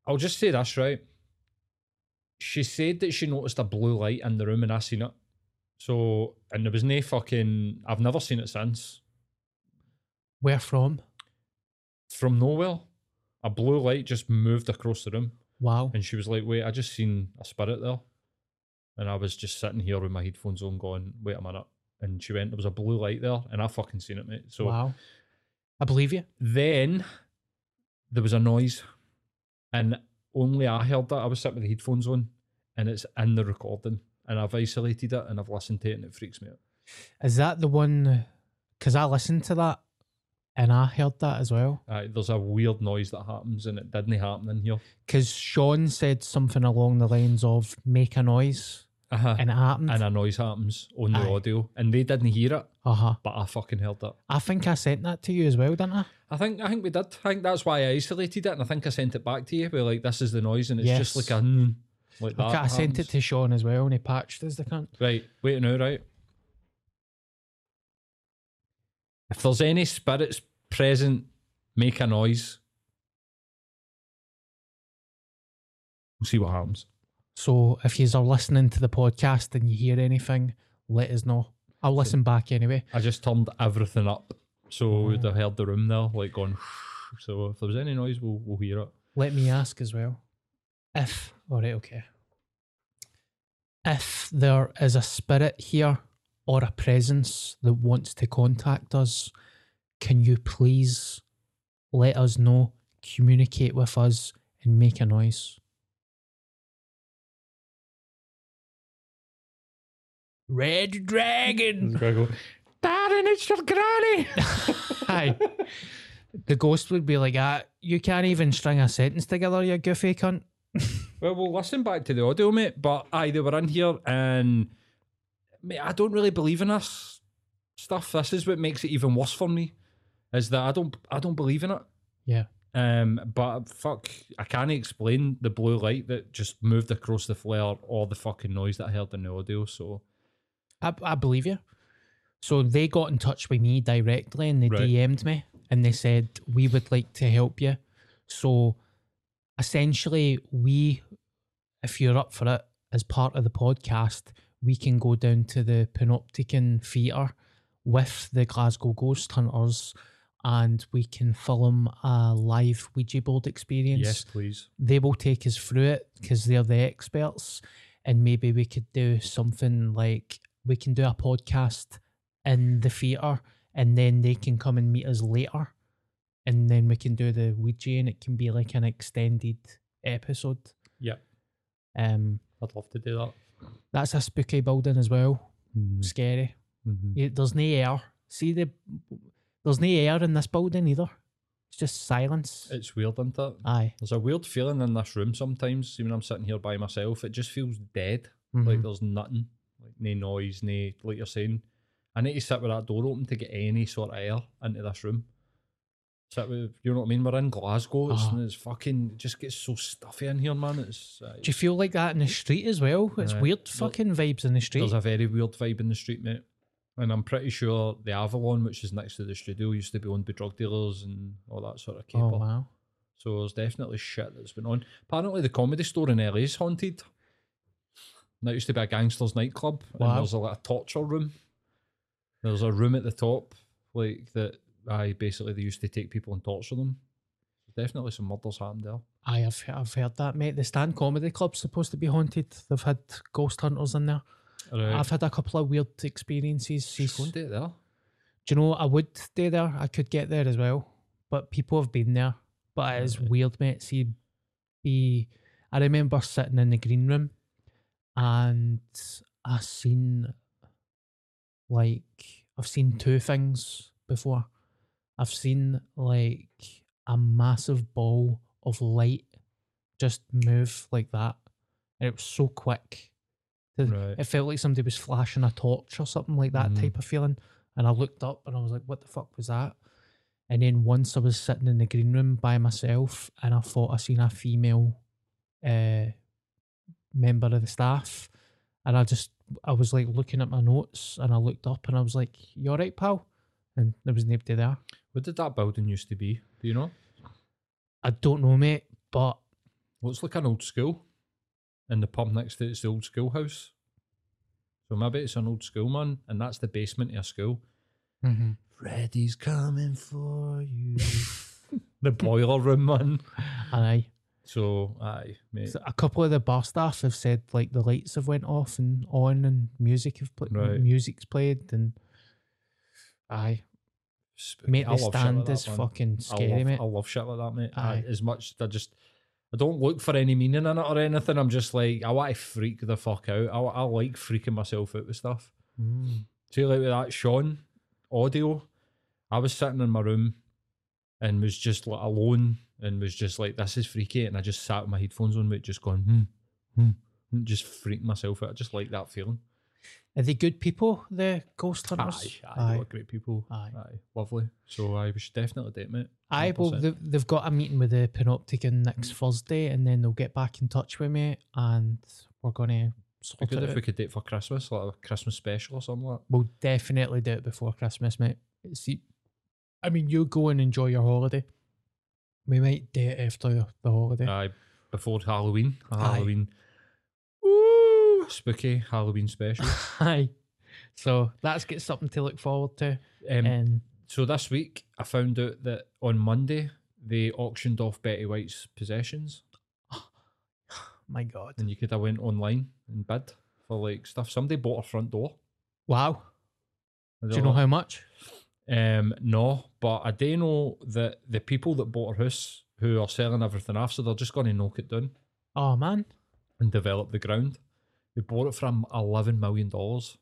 I'll just say this right. She said that she noticed a blue light in the room, and I seen it. So, and there was no fucking. I've never seen it since. Where from? from nowhere, a blue light just moved across the room, Wow. and she was like, "Wait, I just seen a spirit there," and I was just sitting here with my headphones on, going, "Wait a minute," and she went, "There was a blue light there," and I fucking seen it, mate. So wow. I believe you. then there was a noise, and only I heard that. I was sitting with the headphones on, and it's in the recording, and I've isolated it, and I've listened to it, and it freaks me out. Is that the one? Because I listened to that, and I heard that as well. Uh, there's a weird noise that happens, and it didn't happen in here. Because Sean said something along the lines of "make a noise," Uh-huh. and it happened. and a noise happens on the Aye. audio, and they didn't hear it. uh huh. but I fucking heard that. I think I sent that to you as well, didn't I? I think I think we did. I think that's why I isolated it, and I think I sent it back to you. We're like, this is the noise, and it's just Yes. like a mm, like that. Okay, I sent it happens. to Sean as well, and he patched as the cunt. Right, wait now, right. If there's any spirits present, make a noise. We'll see what happens. So if you are listening to the podcast and you hear anything, let us know. I'll listen back anyway. I just turned everything up, so we'd have heard the room there, like going. So if there was any noise, we'll we'll hear it. Let me ask as well. If all right, okay. If there is a spirit here or a presence that wants to contact us, can you please let us know, communicate with us, and make a noise? Red Dragon! Darren, it's your granny. Hi. The ghost would be like, ah, you can't even string a sentence together, you goofy cunt. Well, we'll listen back to the audio, mate. But aye, they were in here, and mate, I don't really believe in this stuff. This is what makes it even worse for me, is that I don't, I don't believe in it. Yeah. Um, but fuck, I can't explain the blue light that just moved across the flare or the fucking noise that I heard in the audio. So I, I believe you. So they got in touch with me directly and they Right. DM'd me and they said, We would like to help you. So essentially, we, if you're up for it, as part of the podcast, we can go down to the Panopticon Theatre with the Glasgow Ghost Hunters and we can film a live Ouija board experience yes, please. they will take us through it because they're the experts and maybe we could do something like we can do a podcast in the theatre and then they can come and meet us later and then we can do the Ouija and it can be like an extended episode Yeah, um I'd love to do that. that's a spooky building as well Mhm, scary mhm. Yeah, there's no air see the there's no air in this building either it's just silence It's weird, isn't it? aye There's a weird feeling in this room sometimes. Even when I'm sitting here by myself, it just feels dead. Like Mhm. there's nothing, like no noise, no like you're saying. I need to sit with that door open to get any sort of air into this room. Sit with, you know what I mean? We're in Glasgow. It's, Uh-huh. it's fucking it just gets so stuffy in here, man. It's uh, Do you feel like that in the street as well? It's weird fucking vibes in the street. there's a very weird vibe in the street, mate. And I'm pretty sure the Avalon, which is next to the studio, used to be owned by drug dealers and all that sort of caper. oh wow. So there's definitely shit that's been on. Apparently, the comedy store in LA is haunted. That used to be a gangster's nightclub, Wow. and there's a like, a torture room. There's a room at the top, like that. I basically they used to take people and torture them. Definitely some murders happened there. I have I've heard that, mate. The Stand Comedy Club's supposed to be haunted. They've had ghost hunters in there. Right. I've had a couple of weird experiences. Just go and do it there. Do you know I would stay there? I could get there as well, but people have been there. But it is Right. weird, mate. See, be I remember sitting in the green room, and I've seen like I've seen two things before. I've seen like a massive ball of light just move like that, and it was so quick. Right. It felt like somebody was flashing a torch or something like that Mhm. type of feeling. And I looked up and I was like, "What the fuck was that?" And then once I was sitting in the green room by myself, and I thought I seen a female uh, member of the staff, and I just I was like looking at my notes, and I looked up and I was like, "You all right, pal?" And there was nobody there. What did that building used to be? Do you know? I don't know, mate, but Looks like an old school. And the pub next to it's the old schoolhouse. So maybe it's an old school, man, and that's the basement of a school. Mm-hmm. Freddy's coming for you. the boiler room, man. aye. So, aye, mate. So a couple of the bar staff have said like the lights have went off and on, and music have played, Right. music's played, and aye, Spooky. mate, I the stand like is man. fucking I scary, love, mate. I love shit like that, mate. I, Aye. as much, as I just, I don't look for any meaning in it or anything. I'm just like, I want to freak the fuck out. I, I like freaking myself out with stuff. Mm. See, like with that Sean audio, I was sitting in my room and was just like alone and was just like, this is freaky. And I just sat with my headphones on, with just going, hmm, hmm, just freaking myself out. I just like that feeling. Are they good people, the ghost Aye, hunters? aye, they were great people. Aye. lovely. So I should definitely do it, mate. Aye, well, 100%. they've, they've got a meeting with the Panopticon next Thursday, and then they'll get back in touch with me, and we're going to Be good if out. we could do it for Christmas, like a Christmas special or something like We'll definitely do it before Christmas, mate. See, I mean, you go and enjoy your holiday. We might do it after the holiday. Aye, before Halloween. A Aye. Halloween spooky Halloween special. Aye. So that's got something to look forward to. Um, and so this week, I found out that on Monday they auctioned off Betty White's possessions, my God. and you could have went online and bid for like stuff. Somebody bought her front door. Wow. I Do don't you know how much? Um, no, but I do know that the people that bought her house who are selling everything off, so they're just going to knock it down Oh, man. and develop the ground. They bought it from eleven million dollars.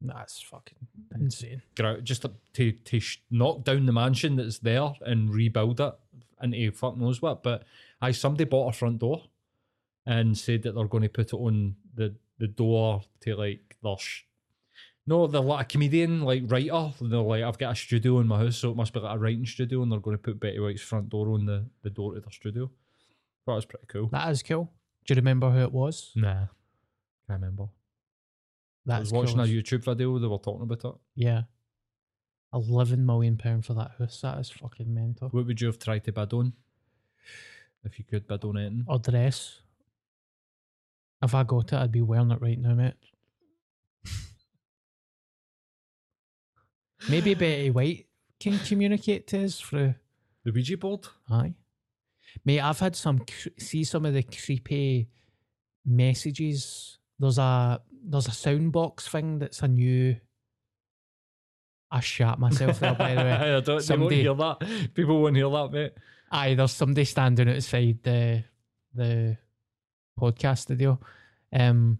That's fucking insane. Just to to, to sh- knock down the mansion that's there and rebuild it into fuck knows what. But I somebody bought a front door and said that they're going to put it on the the door to like their sh- no, they're like a comedian, like writer. They're like, I've got a studio in my house, so it must be like a writing studio, and they're going to put Betty White's front door on the, the door to their studio. That was pretty cool. That is cool. Do you remember who it was? Nah, can't remember. I was watching cool. a YouTube video. They were talking about it. Yeah. Eleven million pound for that house. That is fucking mental. What would you have tried to bid on? If you could bid on anything. Or dress. If I got it, I'd be wearing it right now, mate. Maybe Betty White can communicate to us through. The Ouija board? Aye. Mate, I've had some see some of the creepy messages. There's a there's a sound box thing that's a new. I shat myself there by the way. I don't, Somebody- they won't hear that. People won't hear that, mate. Aye, there's somebody standing outside the the podcast studio. Um,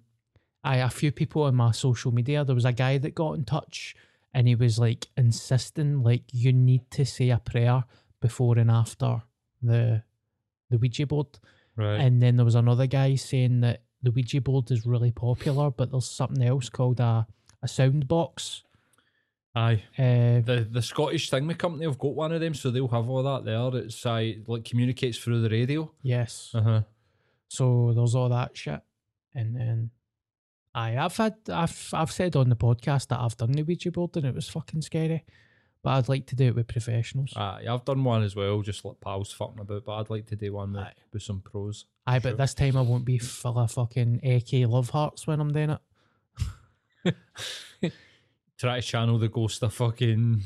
aye, a few people on my social media. There was a guy that got in touch, and he was like insisting, like you need to say a prayer before and after the the Ouija board. Right. And then there was another guy saying that the Ouija board is really popular, but there's something else called a a sound box. Aye. Uh, The the Scottish Thingy Company have got one of them, so they'll have all that there. It's uh, like communicates through the radio. yes. Uh huh. So there's all that shit, and then I I've had I've I've said on the podcast that I've done the Ouija board and it was fucking scary, but I'd like to do it with professionals. Aye, I've done one as well, just like pals fucking about. But I'd like to do one with, Aye. with some pros. Aye, sure. but this time I won't be full of fucking AK love hearts when I'm doing it. Try to channel the ghost of fucking.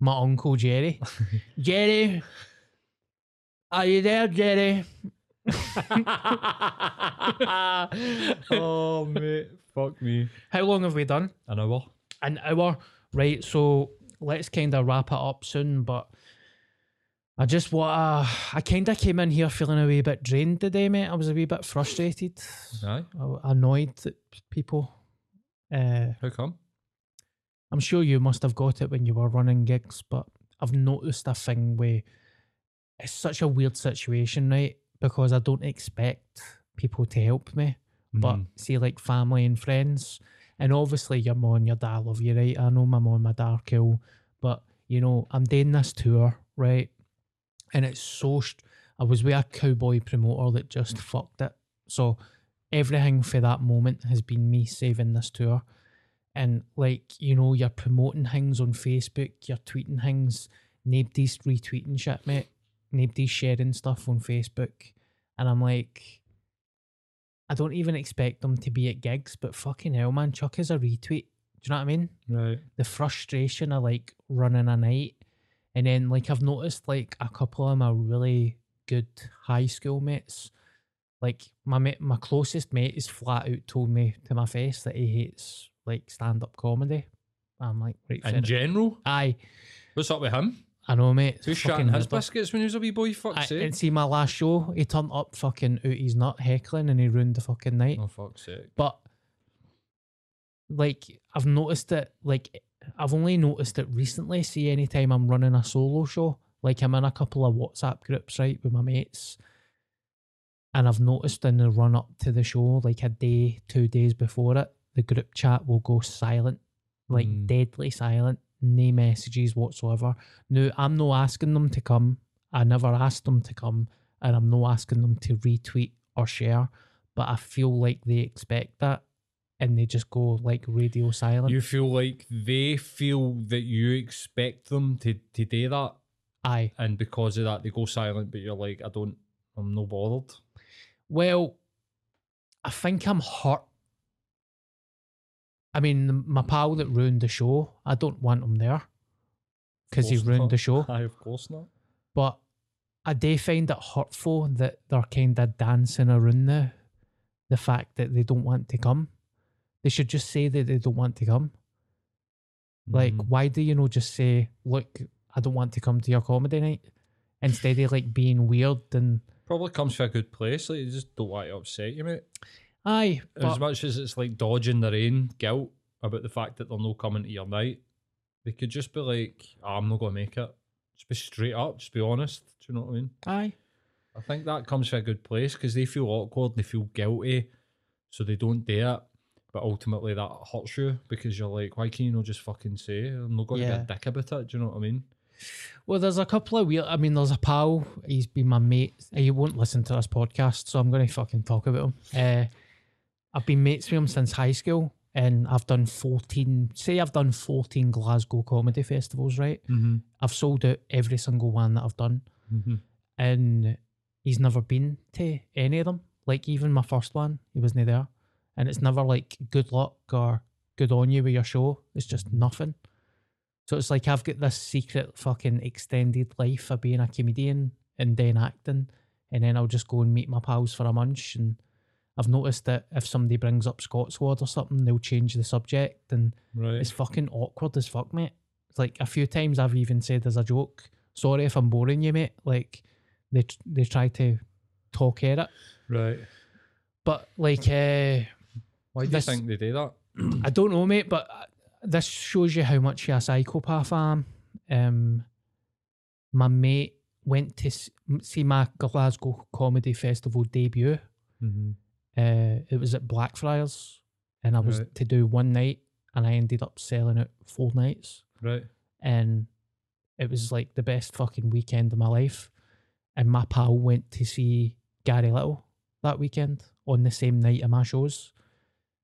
My uncle Jerry, Jerry, are you there, Jerry? oh mate, fuck me. How long have we done? An hour. an hour. Right, so let's kind of wrap it up soon, but I just want to. I kind of came in here feeling a wee bit drained today, mate. I was a wee bit frustrated, Aye. uh, annoyed at people. Uh, How come? I'm sure you must have got it when you were running gigs, but I've noticed a thing where it's such a weird situation, right? Because I don't expect people to help me, but Mhm. see, like family and friends, and obviously your mom and your dad love you, right? I know my mom and my dad are cool, but you know, I'm doing this tour, right? And it's so. St- I was with a cowboy promoter that just fucked it. So everything for that moment has been me saving this tour. And like, you know, you're promoting things on Facebook, you're tweeting things, nobody's retweeting shit, mate. Nobody's sharing stuff on Facebook. And I'm like, I don't even expect them to be at gigs, but fucking hell, man, chuck is a retweet. Do you know what I mean? Right. the frustration of like running a night. And then like I've noticed like a couple of my really good high school mates. Like my mate, my closest mate is flat out told me to my face that he hates like stand up comedy. I'm like, right, In general, aye, what's up with him? I know, mate. Who's fucking his biscuits when he was a wee boy? Fuck's sake. and see my last show, he turned up fucking out his nut heckling and he ruined the fucking night. Oh fuck's sake. But like I've noticed it like I've only noticed it recently. See anytime I'm running a solo show, like I'm in a couple of WhatsApp groups, right, with my mates. And I've noticed in the run up to the show, like a day, two days before it, the group chat will go silent. Like Mm. deadly silent. No messages whatsoever. No, I'm not asking them to come. I never asked them to come, and I'm not asking them to retweet or share. But I feel like they expect that, and they just go like radio silent. You feel like they feel that you expect them to, to do that, Aye. and because of that, they go silent. But you're like, I don't, I'm no bothered. Well, I think I'm hurt I mean, my pal that ruined the show, I don't want him there because he ruined not. the show. Aye, of course not. But I do find it hurtful that they're kind of dancing around the the fact that they don't want to come. They should just say that they don't want to come. Like, Mhm. why do you know just say, "Look, I don't want to come to your comedy night," instead of like being weird and probably comes from a good place. Like you just don't want to upset you, mate. Aye, as much as it's like dodging their own guilt about the fact that they're not coming to your night, they could just be like, "Ah, I'm not going to make it. Just be straight up, just be honest. Do you know what I mean? aye, I think that comes from a good place because they feel awkward, and they feel guilty, so they don't do it. But ultimately, that hurts you because you're like, why can't you not just fucking say, I'm not going to Yeah. be a dick about it? Do you know what I mean? Well, there's a couple of weird. I mean, there's a pal. He's been my mate. He won't listen to this podcast, so I'm going to fucking talk about him. Uh, I've been mates with him since high school, and I've done 14. Say I've done 14 Glasgow comedy festivals, right? Mm-hmm. I've sold out every single one that I've done, Mm-hmm. and he's never been to any of them. Like even my first one, he wasn't there, and it's never like good luck or good on you with your show. It's just nothing. So it's like I've got this secret fucking extended life of being a comedian and then acting, and then I'll just go and meet my pals for a munch. And I've noticed that if somebody brings up Scot Squad or something, they'll change the subject, and Right. it's fucking awkward as fuck, mate. It's like a few times I've even said as a joke, "Sorry if I'm boring you, mate." Like they they try to talk at it, right. but like uh, Why do This- you think they do that? I don't know, mate. But uh, this shows you how much of a psychopath I am. Um, my mate went to see my Glasgow Comedy Festival debut. Mm-hmm. Uh, it was at Blackfriars, and I was Right. to do one night, and I ended up selling it four nights. Right. and it was like the best fucking weekend of my life. And my pal went to see Gary Little that weekend on the same night of my shows.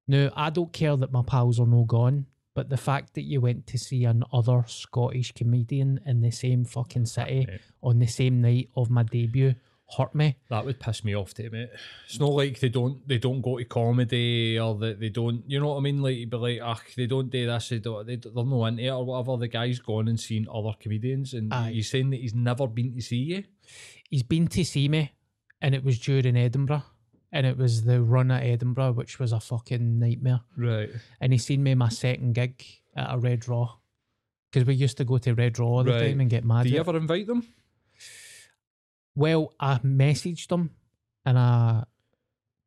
Now, I don't care that my pals are no gone, but the fact that you went to see another Scottish comedian in the same fucking city on the same night of my debut hurt me. That would piss me off too, mate. It's not like they don't they don't go to comedy or that they don't you know what I mean? Like you'd be like, ah, they don't do this, they don't they, they're not into it or whatever. The guy's gone and seen other comedians and Aye. he's saying that he's never been to see you. He's been to see me, and it was during Edinburgh. And it was the run at Edinburgh, which was a fucking nightmare. Right. and he seen me my second gig at a Red Raw because we used to go to Red Raw all the Right. time and get mad. Do you ever invite them? Well, I messaged him and I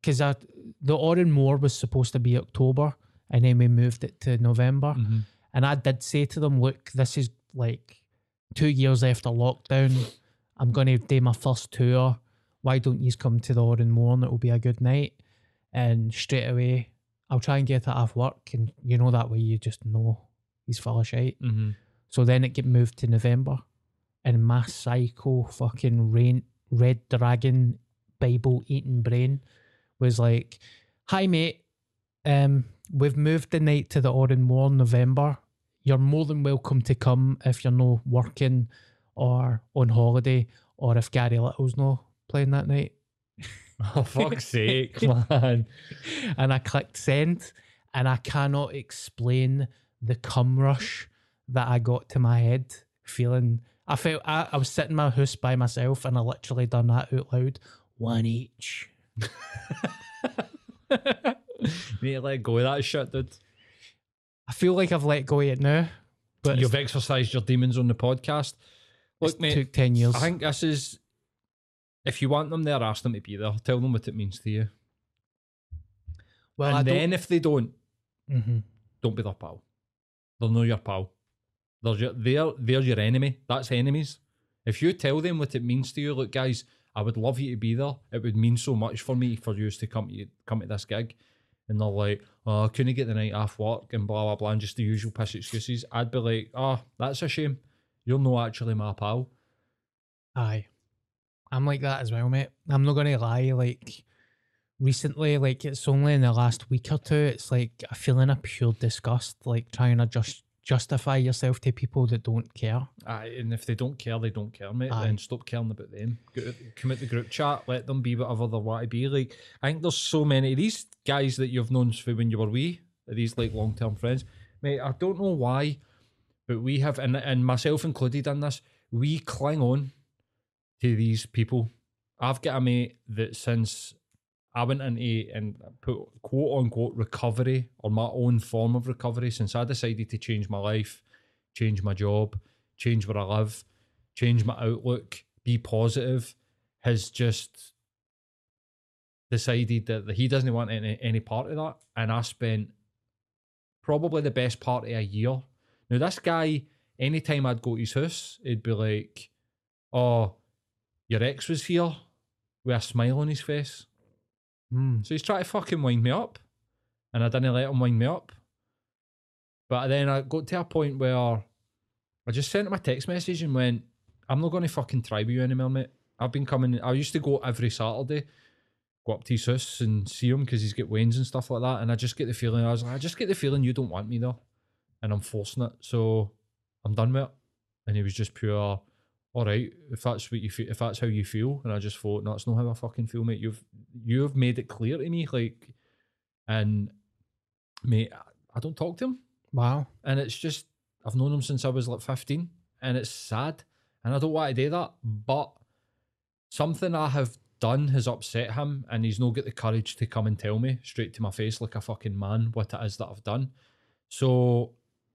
because I the Oran Mor was supposed to be October and then we moved it to November Mm-hmm. and I did say to them, look, this is like two years after lockdown. I'm going to do my first tour. Why don't you come to the Oran Mor and it will be a good night? And straight away, I'll try and get it off work. And you know that way you just know he's full of shit. Mm-hmm. So then it get moved to November, and my psycho fucking rain, red dragon Bible eating brain was like, "Hi mate, um, we've moved the night to the Oran Mor in November. You're more than welcome to come if you're no working or on holiday, or if Gary Little's not playing that night." Oh fuck's sake, man. and I clicked send, and I cannot explain the cum rush that I got to my head. Feeling, I felt I, I was sitting in my house by myself, and I literally done that out loud. One each. Need to let go of that shit, dude. I feel like I've let go of it now, but You've exercised your demons on the podcast. Look, mate, took ten years. I think this is. If you want them there, ask them to be there. Tell them what it means to you. well, and then if they don't, Mhm. don't be their pal. They're not your pal. They're your, they're, they're your enemy. That's enemies. If you tell them what it means to you, look, guys, I would love you to be there. It would mean so much for me for you to come to come to this gig. And they're like, oh, I couldn't get the night off work and blah blah blah and just the usual piss excuses. I'd be like, oh, that's a shame. You're not actually my pal. Aye. I'm like that as well, mate. I'm not gonna lie, like recently, like it's only in the last week or two, it's like a feeling of pure disgust, like trying to just justify yourself to people that don't care. Aye, and if they don't care, they don't care, mate. Aye. Then stop caring about them. Go out- Come out the group chat, let them be whatever they want to be. Like I think there's so many of these guys that you've known for when you were wee these like long term friends. Mate, I don't know why, but we have, and and myself included in this, we cling on to these people. I've got a mate that since I went into and put quote unquote recovery or my own form of recovery, since I decided to change my life, change my job, change where I live, change my outlook, be positive, has just decided that he doesn't want any, any part of that. And I spent probably the best part of a year. Now, this guy, anytime I'd go to his house, he'd be like, Oh, your ex was here with a smile on his face. Mm. So he's trying to fucking wind me up. And I didn't let him wind me up. But then I got to a point where I just sent him a text message and went, I'm not going to fucking try with you anymore, mate. I've been coming, I used to go every Saturday, go up to his house and see him because he's got wains and stuff like that. And I just get the feeling, I was like, I just get the feeling you don't want me there. And I'm forcing it. So I'm done with it. And he was just pure, all right, if that's what you feel, if that's how you feel. And I just thought, no, that's not how I fucking feel, mate. You've, you've made it clear to me, like, and mate, I- I don't talk to him. Wow. And it's just, I've known him since I was like 15, and it's sad. And I don't want to do that, but something I have done has upset him, and he's not got the courage to come and tell me straight to my face like a fucking man what it is that I've done. So,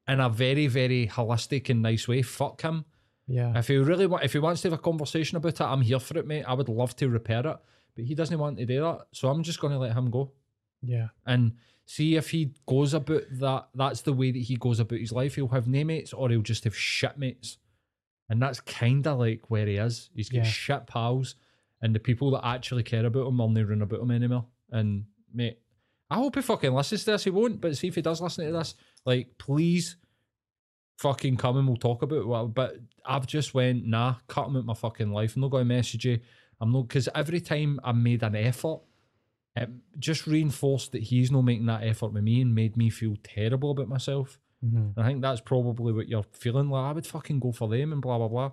in a very, very holistic and nice way, fuck him. Yeah. If he really want, if he wants to have a conversation about it, I'm here for it, mate. I would love to repair it, but he doesn't want to do that. So I'm just going to let him go Yeah. and see if he goes about that. That's the way that he goes about his life. He'll have no mates or he'll just have shit mates, and that's kind of like where he is. He's got Yeah. shit pals, and the people that actually care about him will not run about him anymore. And mate, I hope he fucking listens to this. He won't, but see if he does listen to this, like please. Fucking come and we'll talk about it. But I've just went, nah, cut him out my fucking life. I'm not going to message you. I'm not, because every time I made an effort, it just reinforced that he's not making that effort with me and made me feel terrible about myself. Mhm. And I think that's probably what you're feeling. Like I would fucking go for them and blah blah blah.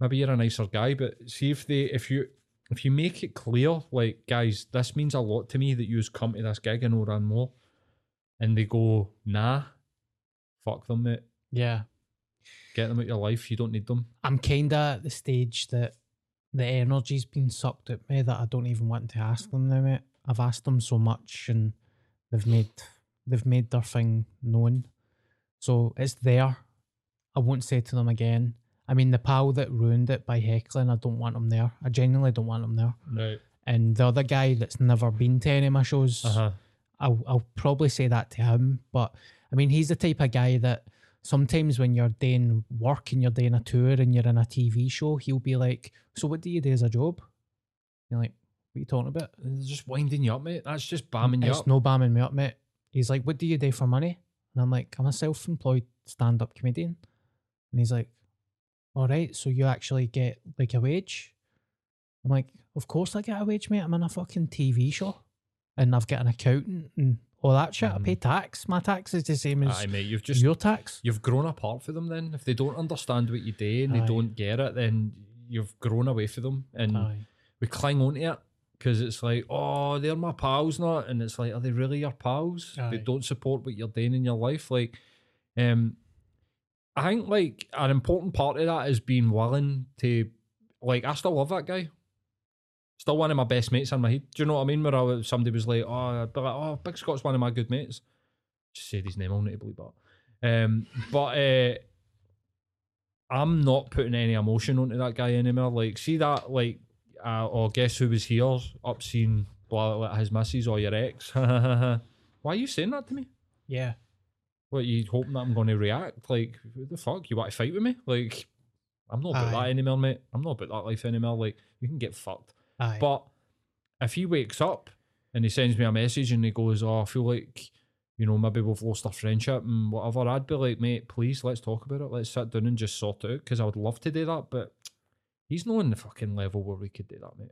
Maybe you're a nicer guy, but see if they if you if you make it clear, like guys, this means a lot to me that you come to this gig and Oran Mor, and they go, nah, fuck them, mate. Yeah. Get them out of your life. You don't need them. I'm kind of at the stage that the energy's been sucked at me that I don't even want to ask them now, mate. I've asked them so much and they've made they've made their thing known. So it's there. I won't say to them again. I mean, the pal that ruined it by heckling, I don't want him there. I genuinely don't want him there. Right. And the other guy that's never been to any of my shows, Uh huh. I'll, I'll probably say that to him. But I mean, he's the type of guy that sometimes when you're doing work and you're doing a tour and you're in a TV show, he'll be like, So what do you do as a job? You're like, What are you talking about? They're just winding you up, mate. That's just mm, bamming you it's up. no bamming me up, mate. He's like, What do you do for money? And I'm like, I'm a self employed stand up comedian. And he's like, All right, so you actually get like a wage? I'm like, Of course I get a wage, mate. I'm in a fucking TV show. And I've got an accountant and all that shit. I pay tax. My tax is the same as Aye, mate. You've just your tax. you've grown apart for them. Then, if they don't understand what you do and they Aye. don't get it, then you've grown away from them, and Aye. we cling on to it because it's like, oh, they're my pals, not, and it's like, are they really your pals? They don't support what you're doing in your life, like, um, I think like an important part of that is being willing to, like, I still love that guy. Still one of my best mates in my head. Do you know what I mean? Where I somebody was like, "Oh, I'd be like, oh, Big Scott's one of my good mates." Just said his name on it, believe that. Um, but uh, I'm not putting any emotion onto that guy anymore. Like, see that, like, uh, or guess who was here up seeing blah, blah, his missus or your ex? Why are you saying that to me? Yeah. What you hoping that I'm going to react? Like, who the fuck? You want to fight with me? Like, I'm not about Aye. that anymore, mate. I'm not about that life anymore. Like, you can get fucked. Aye. But if he wakes up and he sends me a message and he goes, "Oh, I feel like, you know, maybe we've lost our friendship and whatever," I'd be like, "Mate, please, let's talk about it. Let's sit down and just sort it out." Because I would love to do that, but he's not on the fucking level where we could do that, mate.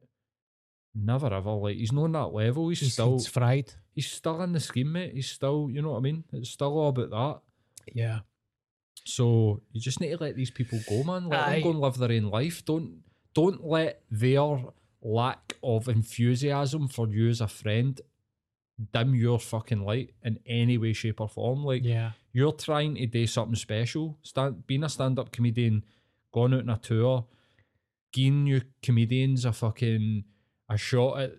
Never ever. Like he's not on that level. He's His still head's fried. he's still in the scheme, mate. He's still, you know what I mean? It's still all about that. Yeah. So you just need to let these people go, man. Let Aye. them go and live their own life. Don't don't let their lack of enthusiasm for you as a friend dim your fucking light in any way, shape, or form. Like Yeah. you're trying to do something special. Stand, being a stand-up comedian, going out on a tour, giving you comedians a fucking a shot at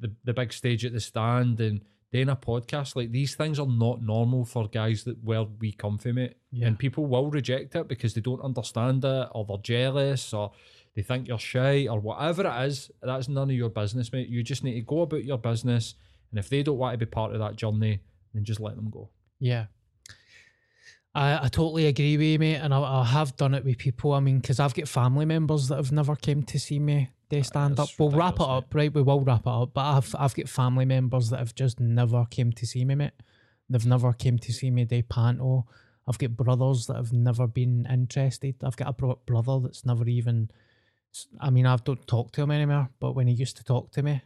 the, the big stage at the stand and doing a podcast. Like these things are not normal for guys that where we come from it. Yeah. And people will reject it because they don't understand it or they're jealous or they think you're shy or whatever it is. That's none of your business, mate. You just need to go about your business. And if they don't want to be part of that journey, then just let them go. Yeah. I, I totally agree with you, mate, and I, I have done it with people. I mean, because I've got family members that have never came to see me. They stand up. We'll wrap it ridiculous, up, right? We will wrap it up. But I've I've got family members that have just never came to see me, mate. They've never came to see me. They panto. I've got brothers that have never been interested. I've got a bro- brother that's never even. I mean, I don't talk to him anymore. But when he used to talk to me,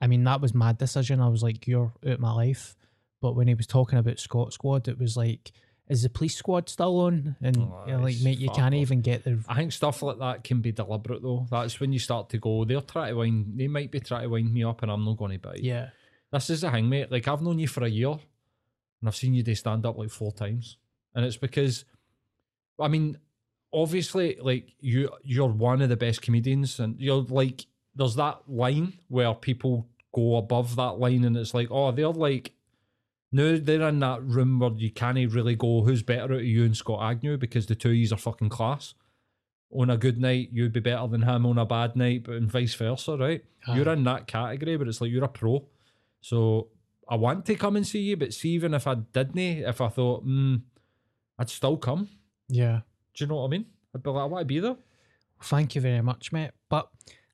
I mean, that was my decision. I was like, "You're out my life." But when he was talking about Scot Squad, it was like, "Is the police squad still on?" And Oh, you're like, "Mate, you can't even get the." I think stuff like that can be deliberate though. That's when you start to go, they're trying to wind, they might be trying to wind me up and I'm not going to bite. Yeah, This is the thing, mate. Like, I've known you for a year and I've seen you do stand up like four times. And it's because, I mean, obviously, like, you, you're one of the best comedians and you're like, there's that line where people go above that line and it's like, oh, they're like, now they're in that room where you can't really go, who's better out of you and Scott Agnew because the two of you are fucking class. On a good night, you'd be better than him on a bad night, but and vice versa, right? You're in that category, but it's like you're a pro. So I want to come and see you, but see, even if I didn't, if I thought, hmm, I'd still come. yeah. Do you know what I mean? I'd be like, I want to be there. Thank you very much, mate. But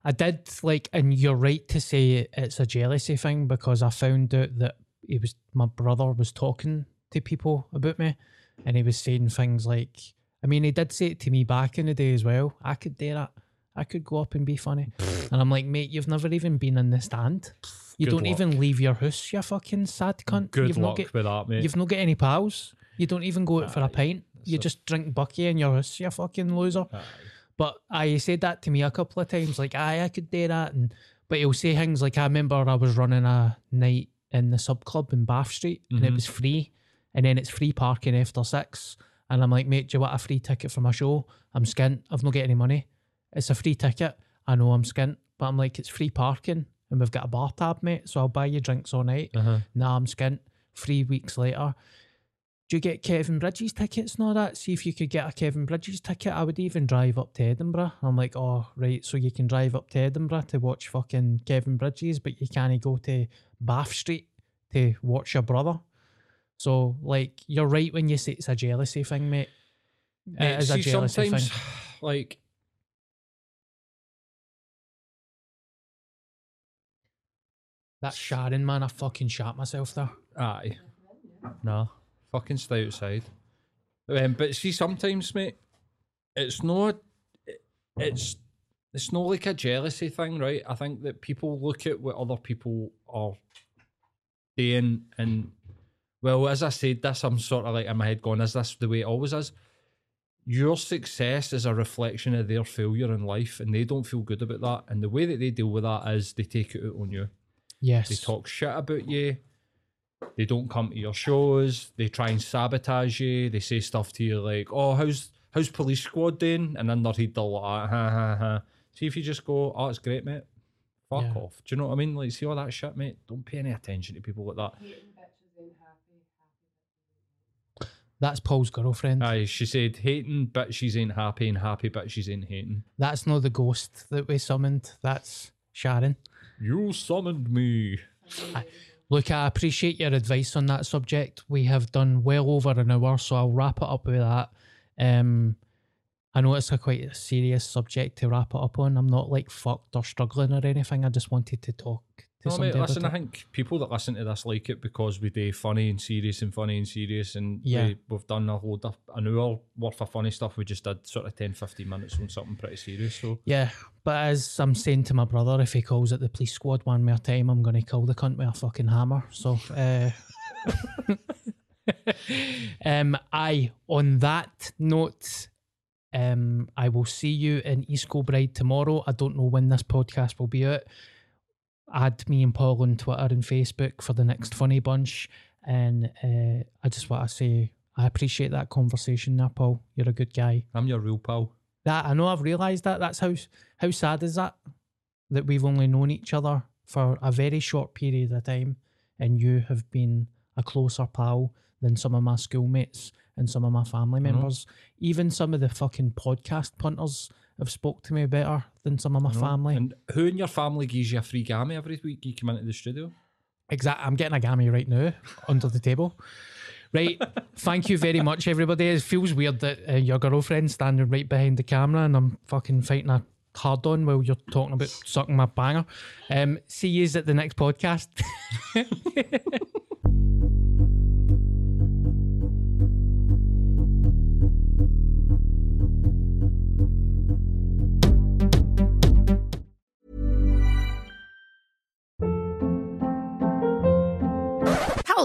I did like, and you're right to say it's a jealousy thing because I found out that he was my brother was talking to people about me, and he was saying things like, I mean, he did say it to me back in the day as well. I could do that. I could go up and be funny, and I'm like, mate, you've never even been in the stand. You Good don't luck. even leave your house, you fucking sad cunt. Good you've luck not get, with that, mate. You've not got any pals. You don't even go out for a pint. You just drink bucky in your house, you fucking loser. But I he said that to me a couple of times, like, aye, I could do that. And but he'll say things like, I remember I was running a night in the sub club in Bath Street and it was free. And then it's free parking after six. And I'm like, mate, do you want a free ticket for my show? I'm skint. I've not got any money. It's a free ticket. I know I'm skint. But I'm like, it's free parking. And we've got a bar tab, mate. So I'll buy you drinks all night. Uh-huh. Nah, I'm skint. Three weeks later. Do you get Kevin Bridges tickets and all that? See if you could get a Kevin Bridges ticket. I would even drive up to Edinburgh. I'm like, oh, right, so you can drive up to Edinburgh to watch fucking Kevin Bridges, but you can't go to Bath Street to watch your brother. So, like, you're right when you say it's a jealousy thing, mate. Mate, It is a jealousy sometimes, thing. like, That Sharon, man, I fucking shot myself there. aye, nah, fucking stay outside. Um, but see, sometimes, mate, it's not, it's, it's not like a jealousy thing, right? I think that people look at what other people are doing, and well, as I said this, I'm sort of like in my head going, is this the way it always is? Your success is a reflection of their failure in life, and they don't feel good about that. And the way that they deal with that is they take it out on you. Yes. They talk shit about you. They don't come to your shows. They try and sabotage you. They say stuff to you like, "Oh, how's how's police squad doing?" And then they're head they're like, ah, "Ha ha ha." See if you just go, "Oh, it's great, mate." Fuck Yeah. off. Do you know what I mean? Like, see all that shit, mate. Don't pay any attention to people like that. That's Paul's girlfriend. Aye, she said, "Hating but she's ain't happy, and happy but she's ain't hating." That's not the ghost that we summoned. That's Sharon. You summoned me. Look, I appreciate your advice on that subject. We have done well over an hour, so I'll wrap it up with that. Um, I know it's a quite serious subject to wrap it up on. I'm not like fucked or struggling or anything. I just wanted to talk No, mate, listen, I think people that listen to this like it because we do funny and serious and funny and serious. And Yeah. we, we've done a load of an hour worth of funny stuff. We just did sort of 10, 15 minutes on something pretty serious. So, Yeah, but as I'm saying to my brother, if he calls it the police squad one more time, I'm going to kill the cunt with a fucking hammer. So, uh, um, I on that note, um, I will see you in East Kilbride tomorrow. I don't know when this podcast will be out. Add me and Paul on Twitter and Facebook for the next funny bunch. And uh, I just want to say I appreciate that conversation there, Paul. You're a good guy. I'm your real pal. That I know I've realised that. That's how how sad is that? That we've only known each other for a very short period of time and you have been a closer pal than some of my schoolmates and some of my family members. Even some of the fucking podcast punters have spoke to me better than some of my you know? family. And who in your family gives you a free gammy every week you come into the studio? Exactly. I'm getting a gammy right now under the table. Right. Thank you very much, everybody. It feels weird that uh, your girlfriend's standing right behind the camera and I'm fucking fighting a hard on while you're talking about sucking my banger. Um, see yous at the next podcast.